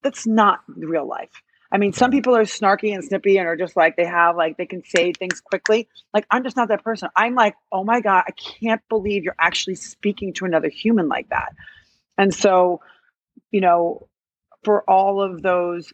Speaker 3: That's not real life. I mean, some people are snarky and snippy and are just like they have like they can say things quickly. Like I'm just not that person. I'm like, oh my god, I can't believe you're actually speaking to another human like that. And so, you know, for all of those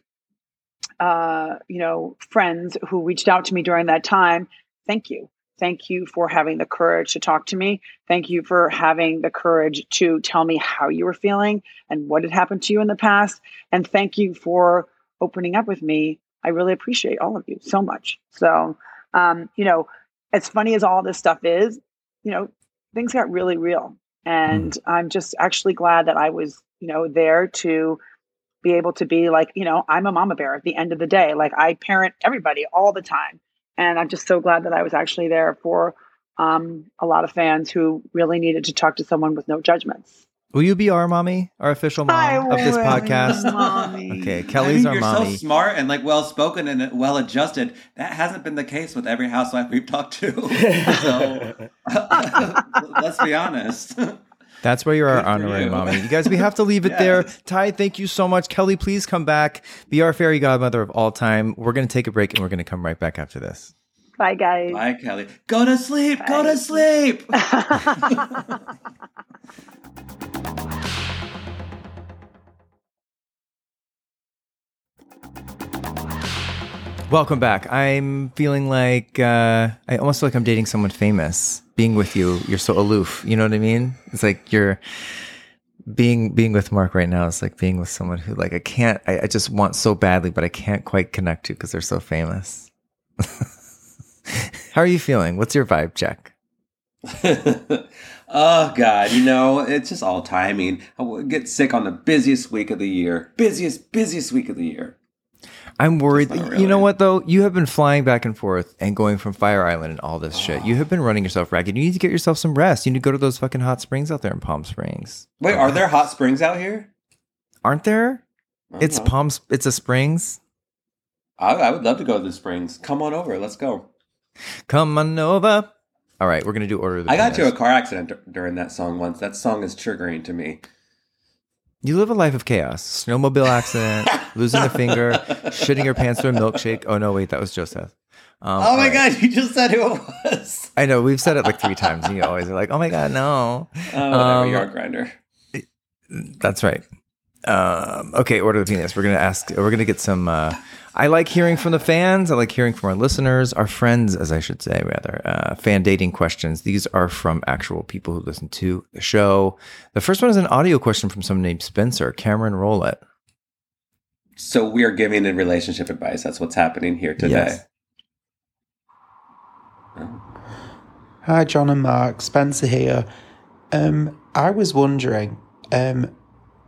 Speaker 3: uh, you know, friends who reached out to me during that time, thank you. Thank you for having the courage to talk to me. Thank you for having the courage to tell me how you were feeling and what had happened to you in the past. And thank you for opening up with me. I really appreciate all of you so much. So, um, you know, as funny as all this stuff is, you know, things got really real. And I'm just actually glad that I was, you know, there to be able to be like, you know, I'm a mama bear at the end of the day. Like I parent everybody all the time. And I'm just so glad that I was actually there for um, a lot of fans who really needed to talk to someone with no judgments.
Speaker 1: Will you be our mommy, our official mom
Speaker 3: I
Speaker 1: of this podcast?
Speaker 3: mommy.
Speaker 1: Okay,
Speaker 2: I
Speaker 1: Kelly's
Speaker 2: mean,
Speaker 1: our
Speaker 2: you're
Speaker 1: mommy.
Speaker 2: so smart and like well spoken and well adjusted. That hasn't been the case with every housewife we've talked to. so let's be honest.
Speaker 1: That's where you're our honorary
Speaker 2: you.
Speaker 1: mommy. You guys, we have to leave it there. Ty, thank you so much. Kelly, please come back. Be our fairy godmother of all time. We're going to take a break and we're going to come right back after this.
Speaker 3: Bye, guys.
Speaker 2: Bye, Kelly. Go to sleep. Go to sleep.
Speaker 1: Welcome back. I'm feeling like uh, I almost feel like I'm dating someone famous. Being with you, you're so aloof. You know what I mean? It's like you're being being with Mark right now. Is like being with someone who like I can't. I, I just want so badly, but I can't quite connect to because they're so famous. How are you feeling? What's your vibe check?
Speaker 2: oh God, you know it's just all timing. I get sick on the busiest week of the year. Busiest, busiest week of the year.
Speaker 1: I'm worried.
Speaker 2: Not
Speaker 1: You know what though? You have been flying back and forth and going from Fire Island and all this shit. You have been running yourself ragged. You need to get yourself some rest. You need to go to those fucking hot springs out there in Palm Springs.
Speaker 2: Wait, are there hot springs out here?
Speaker 1: Aren't there? It's
Speaker 2: know.
Speaker 1: Palm. It's a Springs.
Speaker 2: I, I would love to go to the springs. Come on over. Let's go.
Speaker 1: Come on over. All right, we're gonna do order of the.
Speaker 2: I got into a car accident dur- during that song once. That song is triggering to me.
Speaker 1: You live a life of chaos. Snowmobile accident, losing a finger, shitting your pants through a milkshake. Oh no, wait, that was Joseph. Um,
Speaker 2: oh my
Speaker 1: right.
Speaker 2: God, you just said who it was.
Speaker 1: I know we've said it like three times, and you always are like, "Oh my god, no."
Speaker 2: Oh, whatever.
Speaker 1: Um,
Speaker 2: You're a grinder.
Speaker 1: That's right. Um, okay, order of the penis. We're gonna ask. We're gonna get some. Uh, I like hearing from the fans. I like hearing from our listeners, our friends, as I should say, rather. Uh, fan dating questions. These are from actual people who listen to the show. The first one is an audio question from someone named Spencer. Cameron, roll it.
Speaker 2: So we are giving in relationship advice. That's what's happening here today.
Speaker 1: Yes.
Speaker 5: Hi, John and Mark. Spencer here. Um, I was wondering, um,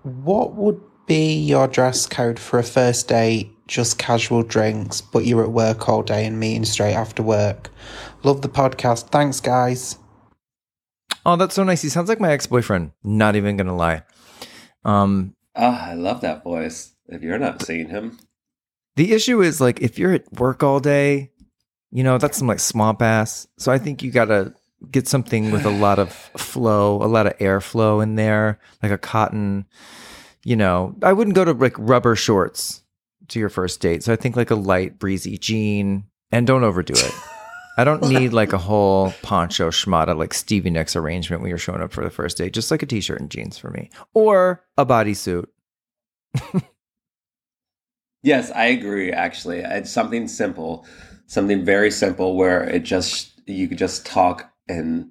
Speaker 5: what would be your dress code for a first date? Just casual drinks, but you're at work all day and meeting straight after work. Love the podcast. Thanks, guys.
Speaker 1: Oh, that's so nice. He sounds like my ex boyfriend. Not even gonna lie. Um,
Speaker 2: Oh, I love that voice. If you're not seeing him,
Speaker 1: The issue is like if you're at work all day, you know, that's some like swamp ass. So I think you gotta get something with a lot of flow, a lot of airflow in there, like a cotton, you know. I wouldn't go to like rubber shorts to your first date. So I think like a light, breezy jean and don't overdo it. I don't need like a whole poncho schmata like Stevie Nicks arrangement when you're showing up for the first date. Just like a t-shirt and jeans for me. Or a bodysuit.
Speaker 2: yes, I agree. Actually, it's something simple, something very simple where it just you could just talk and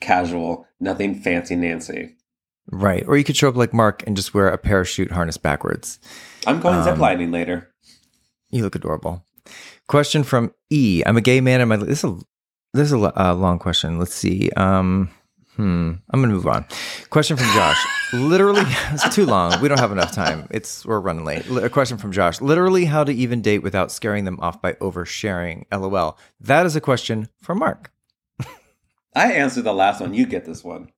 Speaker 2: casual, nothing fancy, Nancy.
Speaker 1: Right. Or you could show up like Mark and just wear a parachute harness backwards.
Speaker 2: I'm going
Speaker 1: Um,
Speaker 2: ziplining later.
Speaker 1: You look adorable. Question from E. I'm a gay man and my this is a this is a uh, long question. Let's see. Um hmm. I'm gonna move on. Question from Josh. Literally it's too long. We don't have enough time. It's we're running late. A question from Josh. Literally how to even date without scaring them off by oversharing. LOL. That is a question for Mark.
Speaker 2: I answered the last one. You get this one.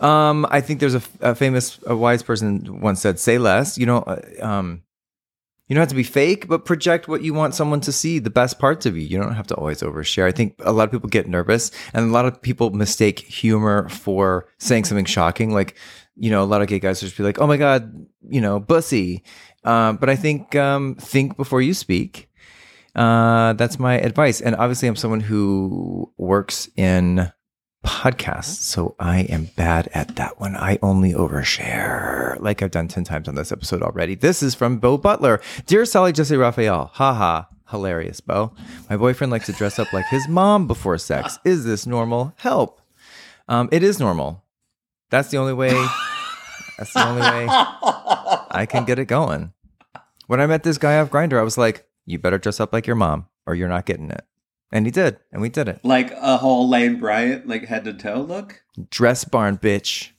Speaker 1: Um, I think there's a, a famous, a wise person once said, "Say less." You know, uh, um, you don't have to be fake, but project what you want someone to see, the best parts of you. You don't have to always overshare. I think a lot of people get nervous, and a lot of people mistake humor for saying something shocking. Like, you know, a lot of gay guys just be like, "Oh my god," you know, bussy. Um, but I think um, think before you speak. Uh, that's my advice. And obviously, I'm someone who works in podcasts, so I am bad at that one. I only overshare, like I've done 10 times on this episode already. This is from Bo Butler. Dear Sally Jessy Raphael, haha, hilarious, Bo. My boyfriend likes to dress up like his mom before sex. Is this normal? Help. Um, it is normal. That's the only way. That's the only way I can get it going. When I met this guy off Grindr, I was like, "You better dress up like your mom, or you're not getting it." And he did, and we did it.
Speaker 2: Like a whole Lane Bryant, like head to toe look.
Speaker 1: Dress barn, bitch.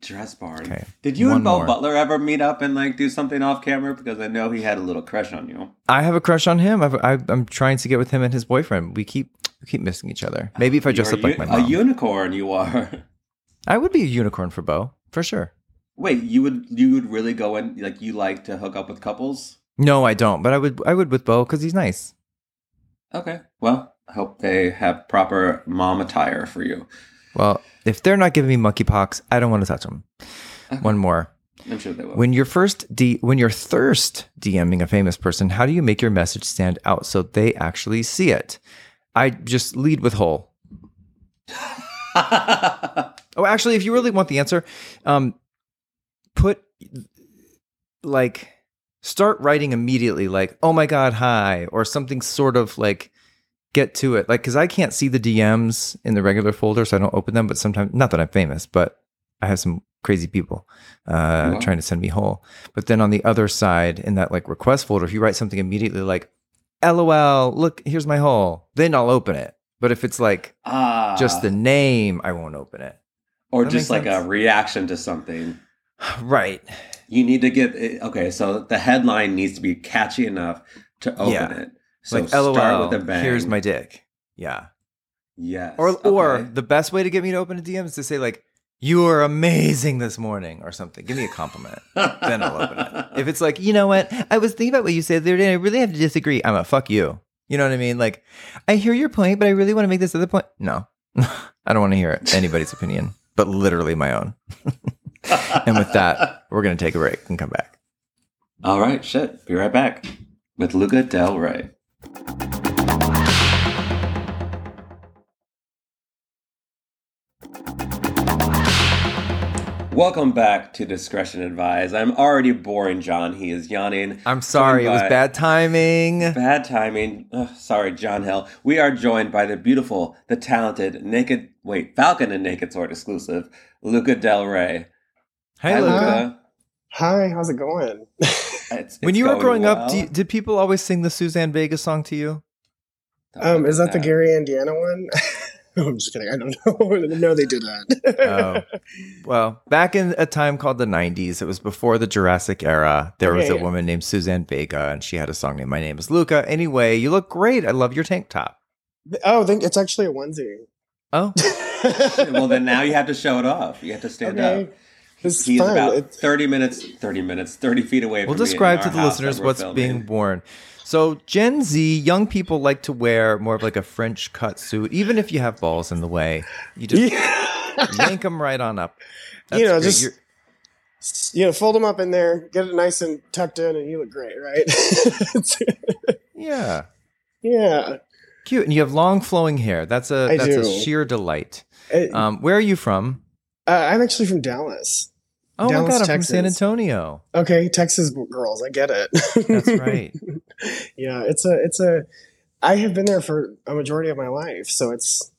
Speaker 2: Dress barn.
Speaker 1: Okay,
Speaker 2: Did you
Speaker 1: one
Speaker 2: and Bo
Speaker 1: more.
Speaker 2: Butler ever meet up and like do something off camera? Because I know he had a little crush on you.
Speaker 1: I have a crush on him. I've, I, I'm trying to get with him and his boyfriend. We keep we keep missing each other. Maybe if I dress
Speaker 2: You're
Speaker 1: up like my mom,
Speaker 2: a unicorn, you are.
Speaker 1: I would be a unicorn for Bo. for sure.
Speaker 2: Wait, you would you would really go and like you like to hook up with couples?
Speaker 1: No, I don't. But I would. I would with Bo because he's nice.
Speaker 2: Okay. Well, I hope they have proper mom attire for you.
Speaker 1: Well, if they're not giving me monkeypox, I don't want to touch them. One more.
Speaker 2: I'm sure they will.
Speaker 1: When you're first D, when you're thirst DMing a famous person, how do you make your message stand out so they actually see it? I just lead with whole. Oh, actually, if you really want the answer, um, put like start writing immediately, like "Oh my god, hi" or something sort of like get to it, like because I can't see the DMs in the regular folder, so I don't open them. But sometimes, not that I'm famous, but I have some crazy people uh,
Speaker 2: Wow.
Speaker 1: trying to send me whole. But then on the other side, in that like request folder, if you write something immediately like "LOL," look, here's my whole, then I'll open it. But if it's like
Speaker 2: ah,
Speaker 1: just the name, I won't open it.
Speaker 2: or
Speaker 1: that
Speaker 2: just like a reaction to something.
Speaker 1: Right.
Speaker 2: You need to get it- okay. So the headline needs to be catchy enough to open
Speaker 1: Yeah.
Speaker 2: it. So
Speaker 1: like
Speaker 2: start
Speaker 1: LOL.
Speaker 2: with a bang.
Speaker 1: Here's my dick. Yeah.
Speaker 2: yes.
Speaker 1: Or or the best way to get me to open a DM is to say like "You are amazing this morning or something. Give me a compliment. then I'll open it. If it's like, you know what? I was thinking about what you said the other day. and I really have to disagree. I'm a fuck you. You know what I mean? Like, I hear your point, but I really want to make this other point. No, I don't want to hear anybody's opinion, but literally my own. and with that, we're going to take a break and come back.
Speaker 2: All right, shit. Be right back with Luca Del Rey. Welcome back to Discretion Advised. I'm already boring John. He is yawning.
Speaker 1: I'm sorry. It was bad timing.
Speaker 2: Bad timing. Ugh, sorry, John Hill. We are joined by the beautiful, the talented, naked, wait, Falcon and Naked Sword exclusive, Luca Del Rey.
Speaker 1: Hey,
Speaker 2: Hi,
Speaker 1: Luca.
Speaker 6: Hi, how's it going?
Speaker 2: It's,
Speaker 1: When
Speaker 2: it's
Speaker 1: you were
Speaker 2: going
Speaker 1: growing up,
Speaker 2: well.
Speaker 1: do you, did people always sing the Suzanne Vega song to you?
Speaker 6: um, is that the Gary Indiana one? I'm just kidding. I don't know. no, they did that.
Speaker 1: Oh. Well, back in a time called the 90s, it was before the Jurassic era. There was a
Speaker 6: Okay.
Speaker 1: woman named Suzanne Vega, and she had a song named My Name is Luca. Anyway, you look great. I love your tank top.
Speaker 6: oh, think it's actually a onesie.
Speaker 1: Oh,
Speaker 2: well, then now you have to show it off. You have to stand
Speaker 6: Okay.
Speaker 2: up.
Speaker 6: It's
Speaker 2: He's
Speaker 6: fun.
Speaker 2: about
Speaker 6: It's-
Speaker 2: 30 minutes, 30 minutes, 30 feet away
Speaker 1: we'll
Speaker 2: from
Speaker 1: describe to the listeners what's
Speaker 2: filming.
Speaker 1: being worn. So, Gen Z, young people like to wear more of like a French cut suit, even if you have balls in the way. You just
Speaker 6: Yeah.
Speaker 1: yank them right on up. That's
Speaker 6: You know,
Speaker 1: great.
Speaker 6: just-
Speaker 1: You're-
Speaker 6: you know, fold them up in there, get it nice and tucked in, and you look great, right?
Speaker 1: Yeah.
Speaker 6: yeah.
Speaker 1: Cute. And you have long flowing hair. That's a
Speaker 6: I
Speaker 1: that's a sheer delight.
Speaker 6: It-
Speaker 1: Um, where are you from?
Speaker 6: uh, I'm actually from Dallas.
Speaker 1: Oh my god, I'm from San Antonio.
Speaker 6: Okay, Texas girls, I get it.
Speaker 1: That's right.
Speaker 6: yeah, it's a it's a. I have been there for a majority of my life, so it's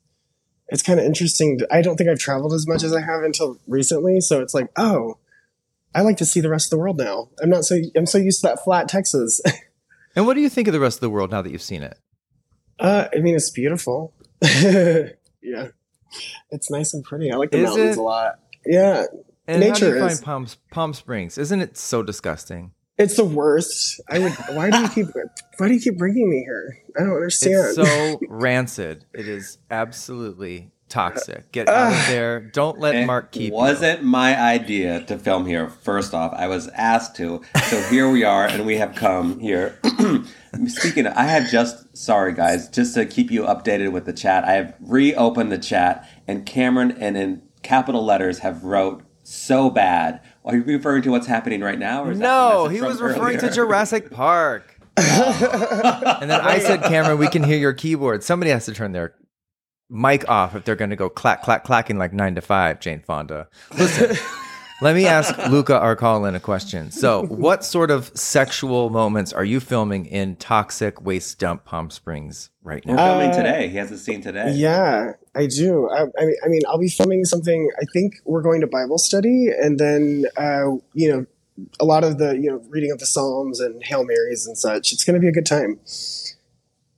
Speaker 6: it's kind of interesting. I don't think I've traveled as much as I have until recently, so it's like, oh, I like to see the rest of the world now. I'm not so I'm so used to that flat Texas.
Speaker 1: And what do you think of the rest of the world now that you've seen it?
Speaker 6: uh, I mean, it's beautiful. yeah, it's nice and pretty. I like the
Speaker 1: Is
Speaker 6: mountains
Speaker 1: it?
Speaker 6: a lot. Yeah,
Speaker 1: And how do
Speaker 6: Nature
Speaker 1: you find
Speaker 6: is-
Speaker 1: Palm Palm Springs? Isn't it so disgusting?
Speaker 6: it's the worst. I would. Why do you keep Why do you keep bringing me here? I don't understand.
Speaker 1: It's so rancid. It is absolutely toxic. Get uh, out of there. Don't let
Speaker 2: It
Speaker 1: Mark keep you.
Speaker 2: wasn't my idea to film here. First off, I was asked to, so here we are, and we have come here. Speaking, of, I have just sorry guys, just to keep you updated with the chat. I have reopened the chat, and Cameron and in capital letters have wrote so bad. Are you referring to what's happening right now? Or is
Speaker 1: No, he was referring to? Jurassic Park. and then I said, Cameron, we can hear your keyboard. Somebody has to turn their mic off if they're going to go clack, clack, clacking like nine to five, Jane Fonda. Listen, let me ask Luca or Colin a question. So, what sort of sexual moments are you filming in Toxic Waste Dump Palm Springs right
Speaker 2: We're
Speaker 1: now?
Speaker 2: filming
Speaker 6: Uh,
Speaker 2: today. He has a scene today.
Speaker 6: Yeah, I do. I, I mean, I mean, I'll be filming something. I think we're going to Bible study, and then uh, you know, a lot of the you know reading of the Psalms and Hail Marys and such. It's going to be a good time.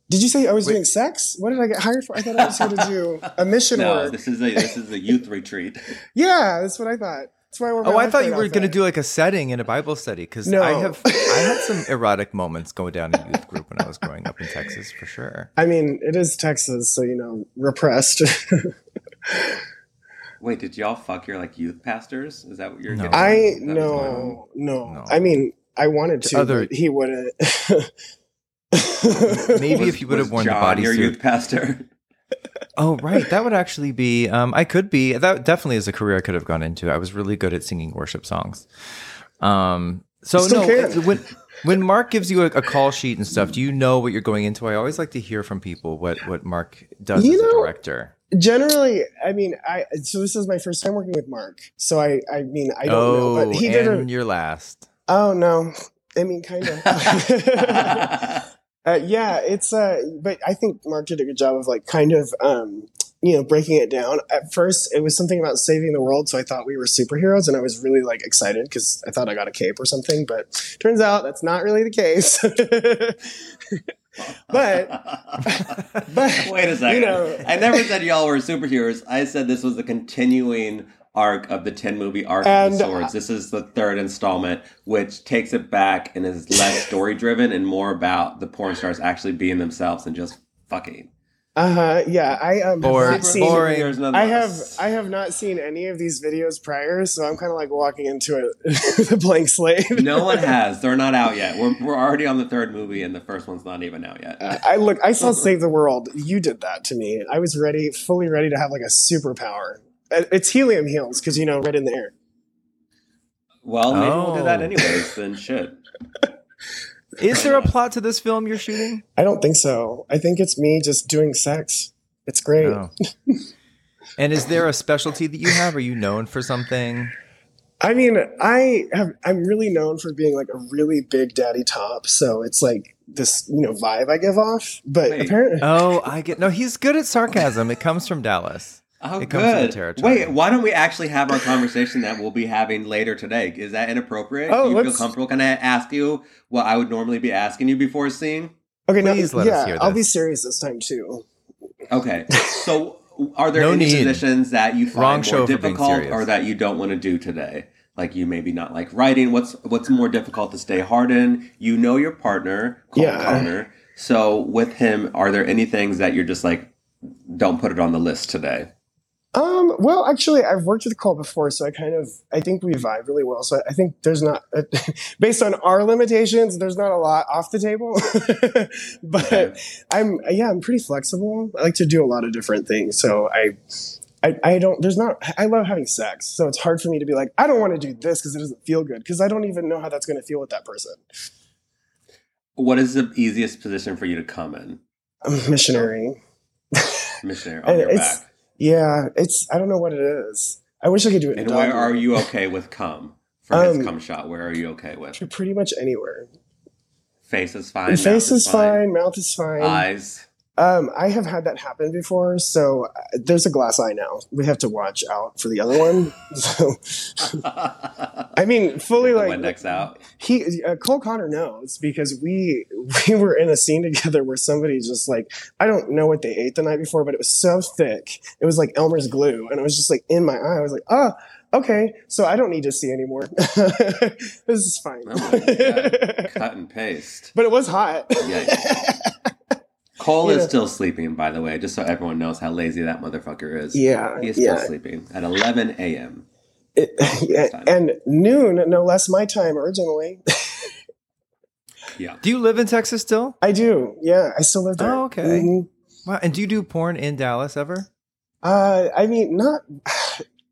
Speaker 6: Did you say I was
Speaker 1: Wait.
Speaker 6: doing sex? What did I get hired for? I thought I was going to do a mission
Speaker 2: No,
Speaker 6: work.
Speaker 2: this is a this is a youth retreat.
Speaker 6: Yeah, that's what I thought. That's why I wore my
Speaker 1: Oh, I thought you were going to do like a setting in a Bible study because
Speaker 6: No.
Speaker 1: I have I had some erotic moments going down in youth group when I was growing up in Texas for sure.
Speaker 6: I mean, it is Texas, so you know, repressed.
Speaker 2: Wait, did y'all fuck your like youth pastors? Is that what you're
Speaker 1: No.
Speaker 2: getting?
Speaker 6: I
Speaker 2: at? That was
Speaker 6: no, no
Speaker 1: No.
Speaker 6: I mean, I wanted to,
Speaker 1: Other-
Speaker 6: but he wouldn't.
Speaker 1: Maybe
Speaker 2: Was-
Speaker 1: if you would have
Speaker 2: was
Speaker 1: worn the
Speaker 2: John your
Speaker 1: bodysuit.
Speaker 2: youth pastor.
Speaker 1: Oh, right. That would actually be. Um, I could be. That definitely is a career I could have gone into. I was really good at singing worship songs. Um, so no,
Speaker 6: can.
Speaker 1: when when Mark gives you a, a call sheet and stuff, do you know what you're going into? I always like to hear from people what what Mark does
Speaker 6: You
Speaker 1: as a director.
Speaker 6: Generally, I mean, I so this is my first time working with Mark, so I, I mean, I don't
Speaker 1: oh,
Speaker 6: know, but he did
Speaker 1: and
Speaker 6: a.
Speaker 1: your last.
Speaker 6: Oh no, I mean, kind of. Uh, yeah, it's uh, but I think Mark did a good job of like kind of um, you know breaking it down. At first, it was something about saving the world, so I thought we were superheroes, and I was really like excited because I thought I got a cape or something. But turns out that's not really the case. but but
Speaker 2: Wait a second.
Speaker 6: you know-
Speaker 2: I never said y'all were superheroes. I said this was a continuing arc of the 10 movie arc of the swords. This is the third installment, which takes it back and is less story driven and more about the porn stars actually being themselves and just fucking.
Speaker 6: uh huh, yeah, I um, have
Speaker 1: Boring.
Speaker 6: not seen.
Speaker 1: Boring.
Speaker 6: I have. I have not seen any of these videos prior, so I'm kind of like walking into it with a blank slate.
Speaker 2: No one has. They're not out yet. We're, we're already on the third movie, and the first one's not even out yet.
Speaker 6: Uh, I look. I saw Save the World. You did that to me. I was ready, fully ready to have like a superpower. Uh, It's helium heels because you know, right in the air.
Speaker 2: Well, maybe we'll do that
Speaker 1: Oh.
Speaker 2: anyways. Then shit.
Speaker 1: Is there a plot to this film you're shooting?
Speaker 6: I don't think so. I think it's me just doing sex. It's great.
Speaker 1: Oh. and is there a specialty that you have? Are you known for something?
Speaker 6: I mean, I have. I'm really known for being like a really big daddy top. So it's like this, you know, vibe I give off. But
Speaker 2: Wait.
Speaker 6: apparently,
Speaker 1: Oh, I get. No, he's good at sarcasm. It comes from Dallas.
Speaker 2: Oh,
Speaker 1: It comes
Speaker 2: good.
Speaker 1: territory.
Speaker 2: Wait, why don't we actually have our conversation that we'll be having later today? Is that inappropriate?
Speaker 6: Oh,
Speaker 2: Do you feel
Speaker 6: let's-
Speaker 2: comfortable? Can I ask you what I would normally be asking you before a scene?
Speaker 6: okay,
Speaker 1: Please
Speaker 6: no,
Speaker 1: let us
Speaker 6: yeah,
Speaker 1: hear
Speaker 6: I'll be serious this time too.
Speaker 2: Okay. So, are there
Speaker 1: No
Speaker 2: any
Speaker 1: need.
Speaker 2: positions that you find
Speaker 1: Wrong
Speaker 2: more difficult or that you don't want to do today? Like you maybe not like writing. What's what's more difficult to stay hard in? You know your partner, Cole
Speaker 6: Yeah.
Speaker 2: Connor. So with him, are there any things that you're just like, don't put it on the list today?
Speaker 6: Um, well, actually, I've worked with Cole before, so I kind of I think we vibe really well. So I think there's not, based on our limitations, there's not a lot off the table. but. I'm yeah, I'm pretty flexible. I like to do a lot of different things. So I. I, I don't there's not I love having sex so it's hard for me to be like I don't want to do this because it doesn't feel good because I don't even know how that's going to feel with that person
Speaker 2: What is the easiest position for you to come in?
Speaker 6: I'm missionary
Speaker 2: Missionary on your back.
Speaker 6: Yeah it's I don't know what it is I wish I could do it
Speaker 2: And where are you okay with cum? For his
Speaker 6: Um,
Speaker 2: cum shot, where are you okay with?
Speaker 6: pretty much anywhere
Speaker 2: Face is fine.
Speaker 6: face
Speaker 2: mouth
Speaker 6: is fine mouth is fine
Speaker 2: Eyes.
Speaker 6: Um, I have had that happen before, so uh, there's a glass eye now. We have to watch out for the other one. So, I mean, fully like
Speaker 2: Windex out.
Speaker 6: he uh, Cole Connor knows because we we were in a scene together where somebody just like I don't know what they ate the night before, but it was so thick, it was like Elmer's glue, and it was just like in my eye. I was like, oh, okay, so I don't need to see anymore. this is fine.
Speaker 2: Oh. Cut and paste.
Speaker 6: but it was hot.
Speaker 2: Yikes. Cole is
Speaker 6: Yeah.
Speaker 2: still sleeping, by the way, just so everyone knows how lazy that motherfucker is.
Speaker 6: Yeah,
Speaker 2: He is still sleeping at 11 a.m.
Speaker 6: Yeah, and noon, no less my time originally.
Speaker 2: Yeah.
Speaker 1: Do you live in Texas still?
Speaker 6: I do. Yeah, I still live there.
Speaker 1: Oh, okay.
Speaker 6: Mhm.
Speaker 1: Wow. And do you do porn in Dallas ever?
Speaker 6: Uh, I mean, not.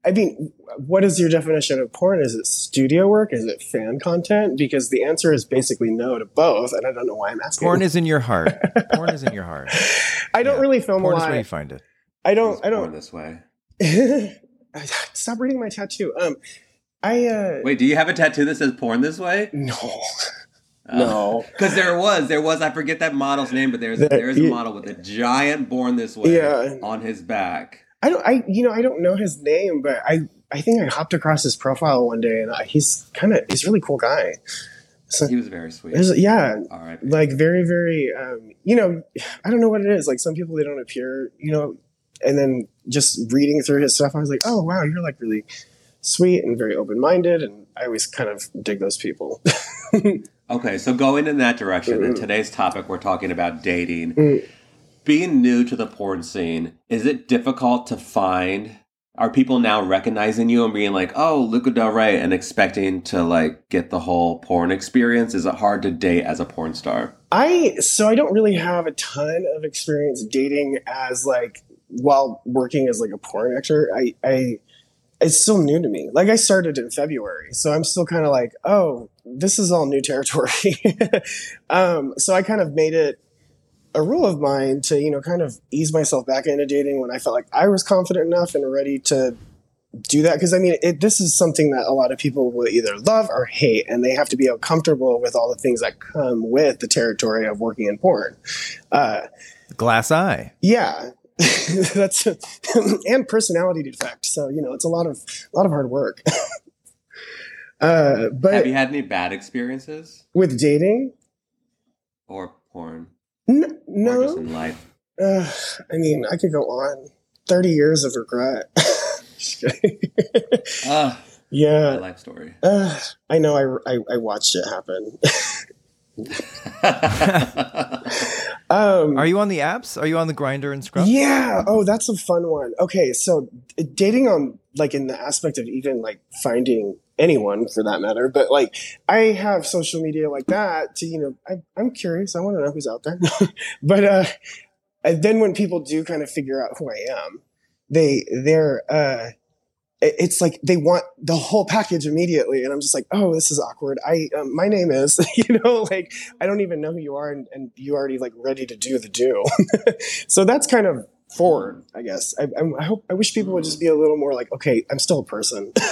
Speaker 6: I mean, what is your definition of porn? Is it studio work? Is it fan content? Because the answer is basically no to both, and I don't know why I'm asking.
Speaker 1: Porn is in your heart. porn is in your heart.
Speaker 6: I don't
Speaker 1: yeah.
Speaker 6: really film
Speaker 1: Porn
Speaker 6: a
Speaker 1: is where you find it.
Speaker 6: I don't. I don't.
Speaker 2: this way.
Speaker 6: Stop reading my tattoo. Um, I uh,
Speaker 2: Wait, do you have a tattoo that says porn this way?
Speaker 6: no, no.
Speaker 2: Because there was, there was, I forget that model's name, but there's
Speaker 6: There-
Speaker 2: there's a model with a giant born this way
Speaker 6: Yeah.
Speaker 2: on his back.
Speaker 6: I don't. I you know I don't know his name, but I I think I hopped across his profile one day, and I, he's kind of he's a really cool guy. So
Speaker 2: He was very sweet.
Speaker 6: there's, yeah,
Speaker 2: All right.
Speaker 6: like very very um, you know i don't know what it is like some people they don't appear you know and then just reading through his stuff i was like oh wow you're like really sweet and very open-minded and i always kind of dig those people
Speaker 2: Okay, so going in that direction, in
Speaker 6: Mm.
Speaker 2: today's topic, we're talking about dating.
Speaker 6: Mm.
Speaker 2: Being new to the porn scene, is it difficult to find are people now recognizing you and being like, "Oh, Luca Del Rey," and expecting to like get the whole porn experience? Is it hard to date as a porn star?
Speaker 6: I so I don't really have a ton of experience dating as like while working as like a porn actor. I I it's still new to me. Like I started in February, so I'm still kind of like, oh, this is all new territory. um, so I kind of made it a rule of mine to you know kind of ease myself back into dating when I felt like I was confident enough and ready to do that because I mean it, this is something that a lot of people will either love or hate and they have to be comfortable with all the things that come with the territory of working in porn. Uh,
Speaker 1: Glass eye.
Speaker 6: yeah, that's and personality defect. So you know it's a lot of a lot of hard work. uh, but
Speaker 2: Have you had any bad experiences
Speaker 6: with dating,
Speaker 2: or porn
Speaker 6: N-
Speaker 2: or just
Speaker 6: no.
Speaker 2: in life?
Speaker 6: Uh, I mean, I could go on. Thirty years of regret. Just kidding.
Speaker 2: My
Speaker 6: yeah,
Speaker 2: life story.
Speaker 6: uh, I know. I, I I watched it happen. um,
Speaker 1: Are you on the apps? Are you on the Grindr and Scruff?
Speaker 6: Yeah. Oh, that's a fun one. Okay, so uh, dating on like in the aspect of even like finding anyone for that matter, but like I have social media like that to you know I, I'm curious. I want to know who's out there. but uh, then when people do kind of figure out who I am, they they're uh, it's like they want the whole package immediately, and I'm just like, oh, this is awkward. I um, my name is you know like I don't even know who you are, and, and you already like ready to do the do. so that's kind of forward, I guess. I, I, I hope I wish people would just be a little more like, okay, I'm still a person.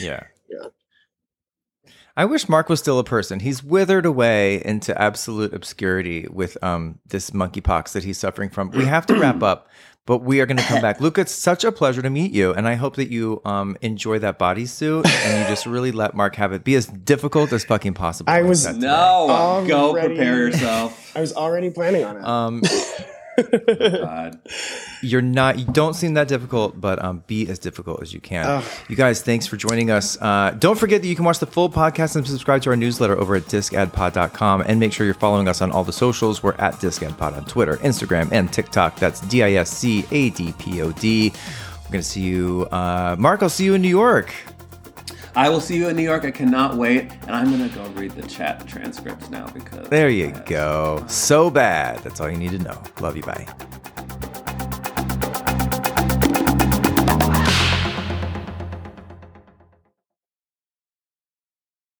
Speaker 1: Yeah.
Speaker 6: Yeah.
Speaker 1: I wish Mark was still a person. He's withered away into absolute obscurity with um this monkeypox that he's suffering from. We have to wrap up, but we are going to come back. Luke, it's such a pleasure to meet you, and I hope that you um enjoy that bodysuit and you just really let Mark have it. Be as difficult as fucking possible.
Speaker 6: I
Speaker 1: like
Speaker 6: was-
Speaker 1: that today.
Speaker 2: no, go prepare yourself.
Speaker 6: I was already planning on it.
Speaker 1: Um,
Speaker 2: God.
Speaker 1: you're not. You don't seem that difficult, but um, be as difficult as you can.
Speaker 6: Ugh.
Speaker 1: You guys, thanks for joining us. Uh, don't forget that you can watch the full podcast and subscribe to our newsletter over at discadpod.com. And make sure you're following us on all the socials. We're at discadpod on Twitter, Instagram, and TikTok. That's D I S C A D P O D. We're going to see you. Uh, Mark, I'll see you in New York.
Speaker 2: I will see you in New York. I cannot wait. And I'm going to go read the chat transcripts now because.
Speaker 1: There you go. So bad. That's all you need to know. Love you. Bye.